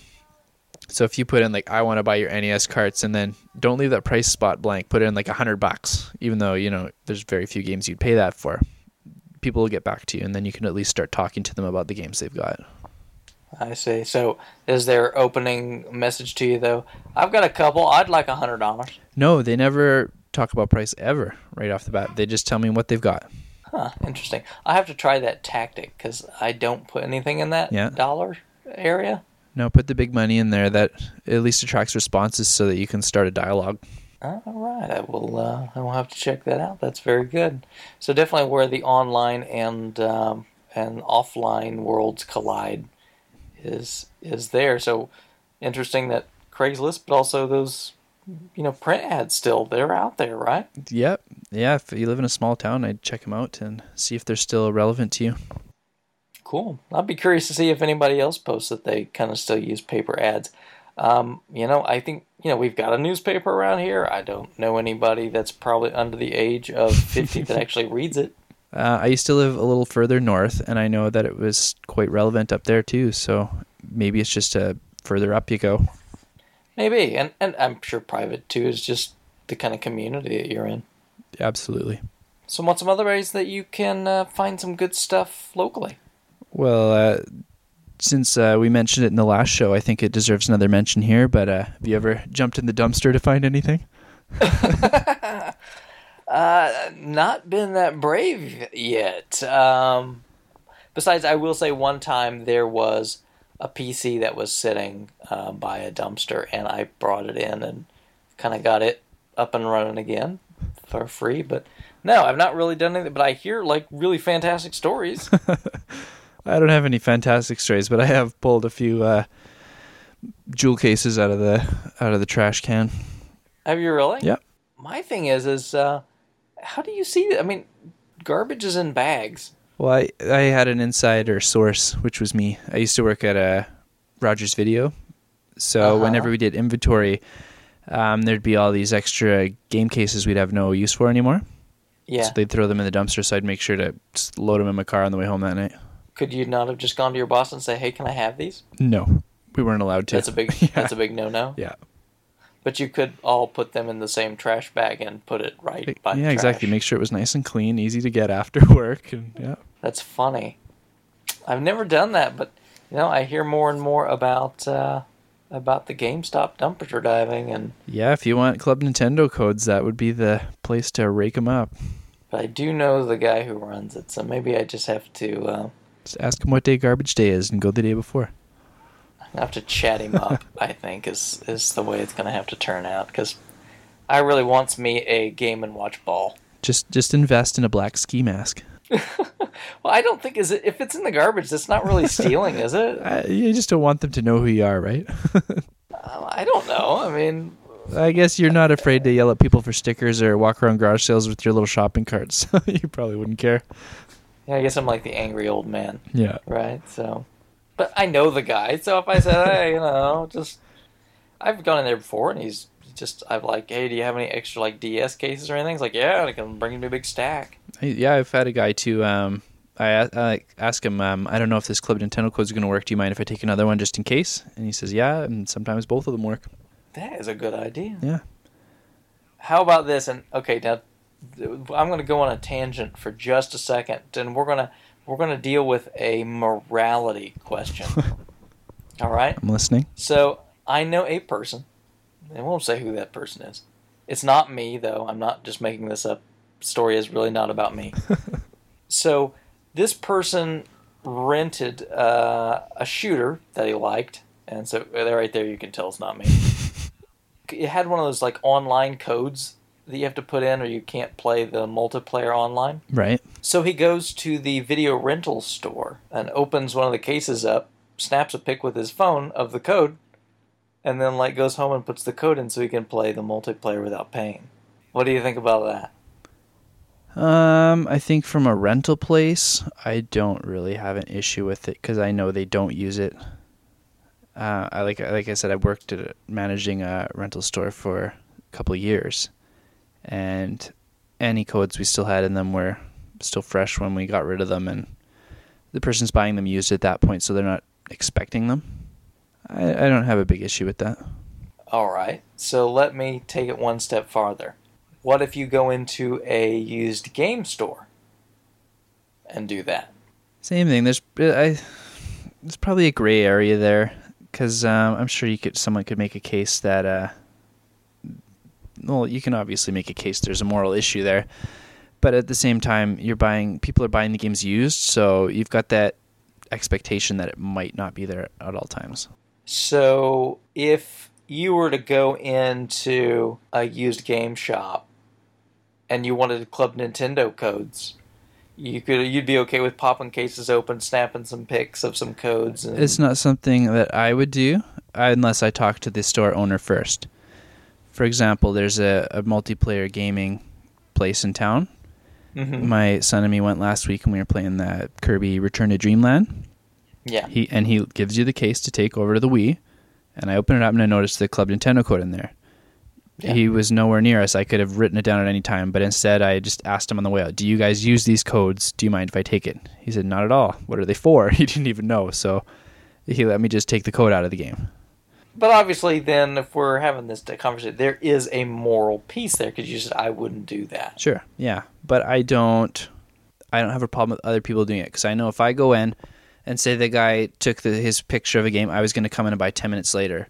So if you put in like I want to buy your NES carts and then don't leave that price spot blank, put in like a hundred bucks, even though you know there's very few games you'd pay that for. People will get back to you, and then you can at least start talking to them about the games they've got. I see. So is their opening message to you though? I've got a couple. I'd like a hundred dollars. No, they never talk about price ever right off the bat. They just tell me what they've got. Huh. Interesting. I have to try that tactic because I don't put anything in that Yeah. dollar area. No, put the big money in there. That at least attracts responses so that you can start a dialogue. All right, I will. Uh, I will have to check that out. That's very good. So definitely where the online and um, and offline worlds collide is is there. So interesting that Craigslist, but also those you know print ads still they're out there, right? Yep. Yeah, if you live in a small town, I'd check them out and see if they're still relevant to you. Cool. I'd be curious to see if anybody else posts that they kind of still use paper ads. Um, you know, I think you know we've got a newspaper around here. I don't know anybody that's probably under the age of fifty that actually reads it. Uh, I used to live a little further north, and I know that it was quite relevant up there too. So maybe it's just uh, further up you go. Maybe, and and I'm sure private too is just the kind of community that you're in. Absolutely. So, what's some other ways that you can uh, find some good stuff locally? Well, uh, since uh, we mentioned it in the last show, I think it deserves another mention here. But uh, have you ever jumped in the dumpster to find anything? Uh, not been that brave yet. Um, besides, I will say one time there was a PC that was sitting uh, by a dumpster, and I brought it in and kind of got it up and running again for free. But no, I've not really done anything. But I hear like really fantastic stories. I don't have any fantastic strays, but I have pulled a few uh, jewel cases out of the out of the trash can. Have you really? Yep. My thing is, is uh, how do you see? I mean, garbage is in bags. Well, I, I had an insider source, which was me. I used to work at a Rogers Video, so Uh-huh. whenever we did inventory, um, there'd be all these extra game cases we'd have no use for anymore. Yeah. So they'd throw them in the dumpster, so I'd make sure to load them in my car on the way home that night. Could you not have just gone to your boss and say, "Hey, can I have these?" No, we weren't allowed to. That's a big. Yeah. That's a big no-no. Yeah. But you could all put them in the same trash bag and put it right by the yeah, exactly. Make sure it was nice and clean, easy to get after work, and yeah. That's funny. I've never done that, but you know, I hear more and more about uh, about the GameStop dumpster diving, and Yeah, if you want Club Nintendo codes, that would be the place to rake them up. but I do know the guy who runs it, so maybe I just have to uh, Just ask him what day garbage day is and go the day before. I have to chat him up. I think is is the way it's going to have to turn out because I really wants me a Game and Watch ball. Just just invest in a black ski mask. Well, I don't think is it if it's in the garbage, that's not really stealing, is it? Uh, you just don't want them to know who you are, right? Uh, I don't know. I mean, I guess you're not afraid to yell at people for stickers or walk around garage sales with your little shopping carts. So you probably wouldn't care. Yeah, I guess I'm like the angry old man. Yeah. right? So, but I know the guy, so if I said, hey, you know, just I've gone in there before, and he's just I've like, hey, do you have any extra like DS cases or anything? He's like, yeah, I can bring you a big stack. Yeah, I've had a guy too. Um, I, I ask him, um, I don't know if this Club Nintendo code is going to work. Do you mind if I take another one just in case? And he says, yeah, and sometimes both of them work. That is a good idea. Yeah. How about this? And okay, now I'm going to go on a tangent for just a second, and we're gonna we're gonna deal with a morality question. All right. I'm listening. So I know a person. I won't say who that person is. It's not me, though. I'm not just making this up. Story is really not about me. so this person rented uh, a shooter that he liked, and so there, right there, you can tell it's not me. It had one of those like online codes that you have to put in, or you can't play the multiplayer online. Right. So he goes to the video rental store and opens one of the cases up, snaps a pic with his phone of the code, and then like goes home and puts the code in so he can play the multiplayer without paying. What do you think about that? Um, I think from a rental place, I don't really have an issue with it because I know they don't use it. Uh, I like like I said, I worked at managing a rental store for a couple of years, and any codes we still had in them were still fresh when we got rid of them, and the person's buying them used at that point, so they're not expecting them. I, I don't have a big issue with that. All right. So let me take it one step farther. What if you go into a used game store and do that? Same thing. There's I, there's probably a gray area there because um, I'm sure you could someone could make a case that uh, well, you can obviously make a case there's a moral issue there, but at the same time, you're buying people are buying the games used, so you've got that expectation that it might not be there at all times. So if you were to go into a used game shop and you wanted Club Nintendo codes, you could you'd be okay with popping cases open, snapping some pics of some codes. And, It's not something that I would do unless I talk to the store owner first. For example, there's a, a multiplayer gaming place in town. Mhm. My son and me went last week and we were playing that Kirby Return to Dreamland. yeah. He and he gives you the case to take over to the Wii, and I open it up and I noticed the Club Nintendo code in there. Yeah. He was nowhere near us. I could have written it down at any time, but instead I just asked him on the way out, "Do you guys use these codes? Do you mind if I take it?" He said, "Not at all. What are they for?" He didn't even know, so he let me just take the code out of the game. But obviously, then if we're having this conversation, there is a moral piece there because you said I wouldn't do that. Sure, yeah, but I don't. I don't have a problem with other people doing it because I know if I go in and say the guy took the, his picture of a game, I was going to come in and buy ten minutes later.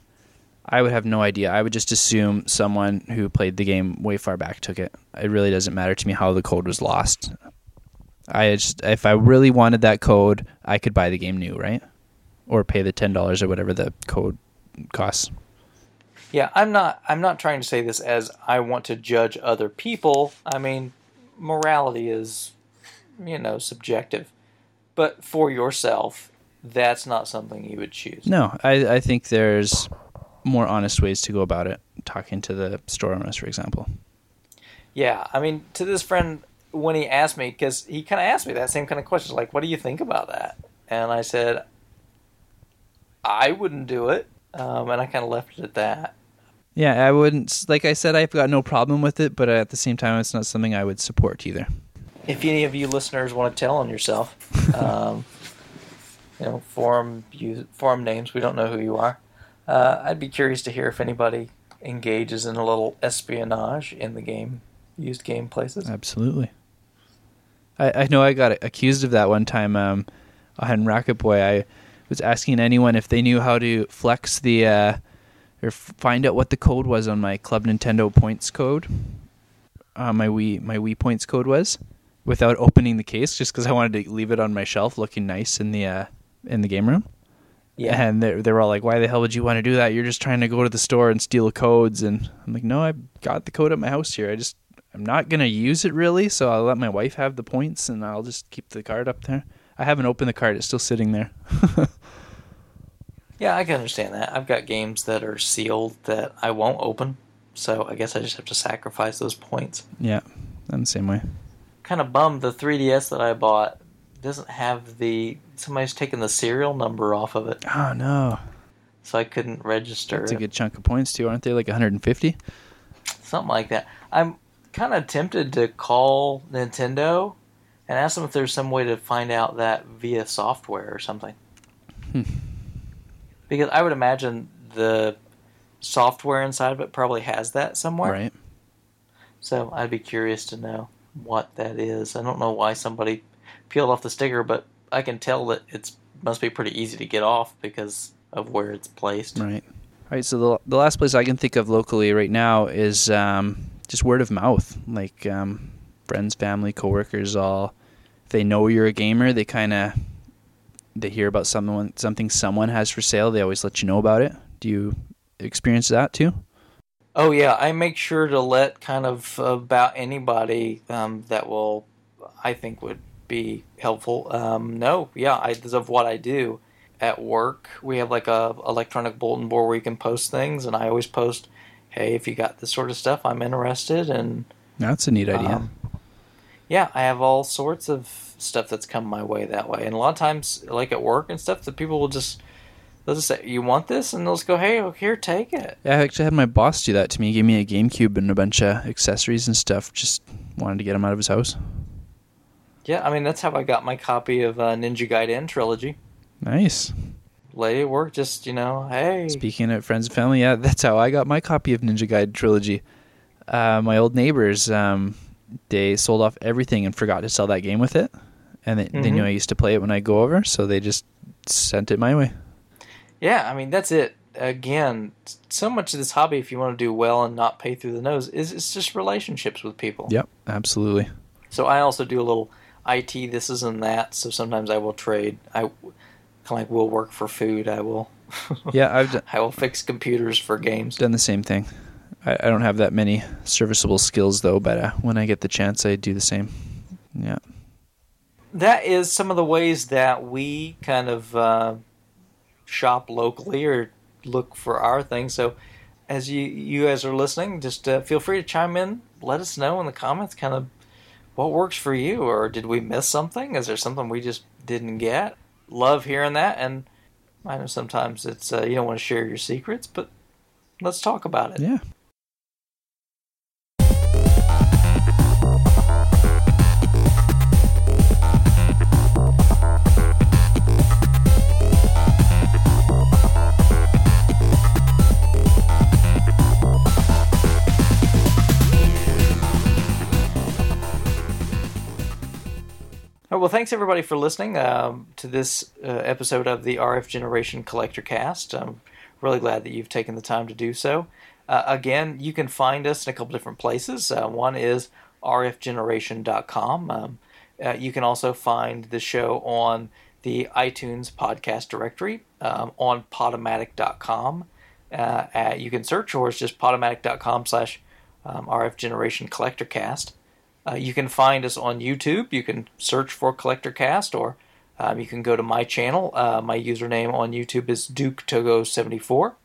I would have no idea. I would just assume someone who played the game way far back took it. It really doesn't matter to me how the code was lost. I just if I really wanted that code, I could buy the game new, right? Or pay the ten dollars or whatever the code costs. Yeah, I'm not. I'm not trying to say this as I want to judge other people. I mean, morality is, you know, subjective. But for yourself, that's not something you would choose. No, I I think there's more honest ways to go about it. Talking to the store owners, for example. Yeah, I mean, to this friend, when he asked me, because he kind of asked me that same kind of question, like, what do you think about that? And I said, I wouldn't do it. Um, and I kind of left it at that. Yeah, I wouldn't. Like I said, I've got no problem with it, but at the same time, it's not something I would support either. If any of you listeners want to tell on yourself, um, you know, forum use, forum names, we don't know who you are. Uh, I'd be curious to hear if anybody engages in a little espionage in the game, used game places. Absolutely. I, I know I got accused of that one time um, on Racketboy. I was asking anyone if they knew how to flex the uh, or find out what the code was on my Club Nintendo points code. Uh, my Wii my Wii points code was without opening the case, just because I wanted to leave it on my shelf, looking nice in the uh, in the game room. Yeah. And they they were all like, "Why the hell would you want to do that? You're just trying to go to the store and steal codes." And I'm like, "No, I got the code at my house here. I just I'm not gonna use it really, so I'll let my wife have the points, and I'll just keep the card up there. I haven't opened the card; it's still sitting there." Yeah, I can understand that. I've got games that are sealed that I won't open, so I guess I just have to sacrifice those points. yeah, I'm the same way. Kind of bummed the 3DS that I bought doesn't have the somebody's taken the serial number off of it, Oh no, so I couldn't register that's a good chunk of points too, aren't they? Like 150. Something like that. I'm kind of tempted to call Nintendo and ask them if there's some way to find out that via software or something. Hmm. Because I would imagine the software inside of it probably has that somewhere. Right. So I'd be curious to know what that is. I don't know why somebody peeled off the sticker, but I can tell that it must be pretty easy to get off because of where it's placed. Right. All right. So the the last place I can think of locally right now is um, just word of mouth. Like um, friends, family, coworkers, all if they know you're a gamer, they kind of they hear about someone something someone has for sale. They always let you know about it. Do you experience that too? Oh yeah, I make sure to let kind of about anybody um, that will, I think would be helpful. Um, no, yeah, I, of what I do at work, we have like a electronic bulletin board where you can post things, and I always post, "Hey, if you got this sort of stuff, I'm interested." And That's a neat idea. um, yeah, I have all sorts of stuff that's come my way that way, and a lot of times, like at work and stuff, the people will just they'll just say, "You want this?" and they'll just go, "Hey, oh, here, take it." Yeah, I actually had my boss do that to me. He gave me a GameCube and a bunch of accessories and stuff. Just wanted to get him out of his house. Yeah, I mean that's how I got my copy of uh, Ninja Gaiden trilogy. Nice. Lady at work, just you know, hey, Speaking of friends and family, yeah, that's how I got my copy of Ninja Gaiden trilogy. Uh, my old neighbors, um, they sold off everything and forgot to sell that game with it, and they, they knew Mhm. I used to play it when I go over, so they just sent it my way. yeah, I mean that's it. Again, so much of this hobby, if you want to do well and not pay through the nose, is it's just relationships with people. Yep, absolutely. So I also do a little IT, this is and that. So sometimes I will trade. I kind of like will work for food. I will. Yeah, I've d- I will fix computers for games. done the same thing. I, I don't have that many serviceable skills though, but uh, when I get the chance, I do the same. Yeah. that is some of the ways that we kind of uh, shop locally or look for our things. So, as you you guys are listening, just uh, feel free to chime in. Let us know in the comments, kind of what works for you, or did we miss something? Is there something we just didn't get? Love hearing that, and I know sometimes it's uh, you don't want to share your secrets, but let's talk about it. Yeah. Right, well, thanks everybody for listening um, to this uh, episode of the RF Generation Collector Cast. I'm really glad that you've taken the time to do so. Uh, again, you can find us in a couple different places. Uh, one is rfgeneration.com. Um, uh, you can also find the show on the iTunes podcast directory, um, on podomatic.com. Uh, at, you can search, or it's just podomatic.com slash um, RF Generation Collector Cast. Uh, you can find us on YouTube. You can search for Collector Cast, or um, you can go to my channel. Uh, my username on YouTube is Duke Togo 74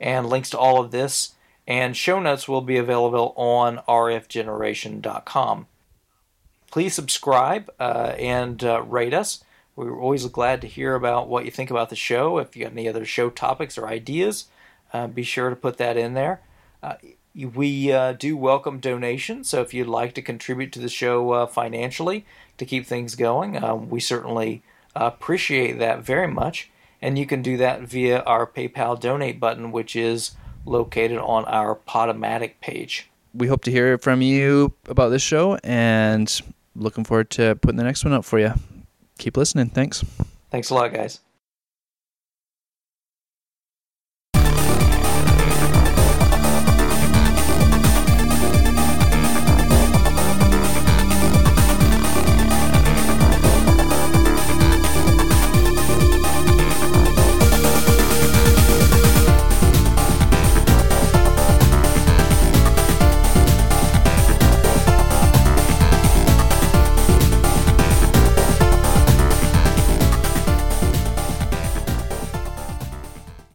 and links to all of this and show notes will be available on rfgeneration.com. Please subscribe uh, and uh, rate us. We're always glad to hear about what you think about the show. If you have any other show topics or ideas, uh, be sure to put that in there. We uh, do welcome donations, so if you'd like to contribute to the show uh, financially to keep things going, uh, we certainly appreciate that very much. And you can do that via our PayPal donate button, which is located on our Podomatic page. We hope to hear from you about this show and looking forward to putting the next one up for you. Keep listening. Thanks. Thanks a lot, guys.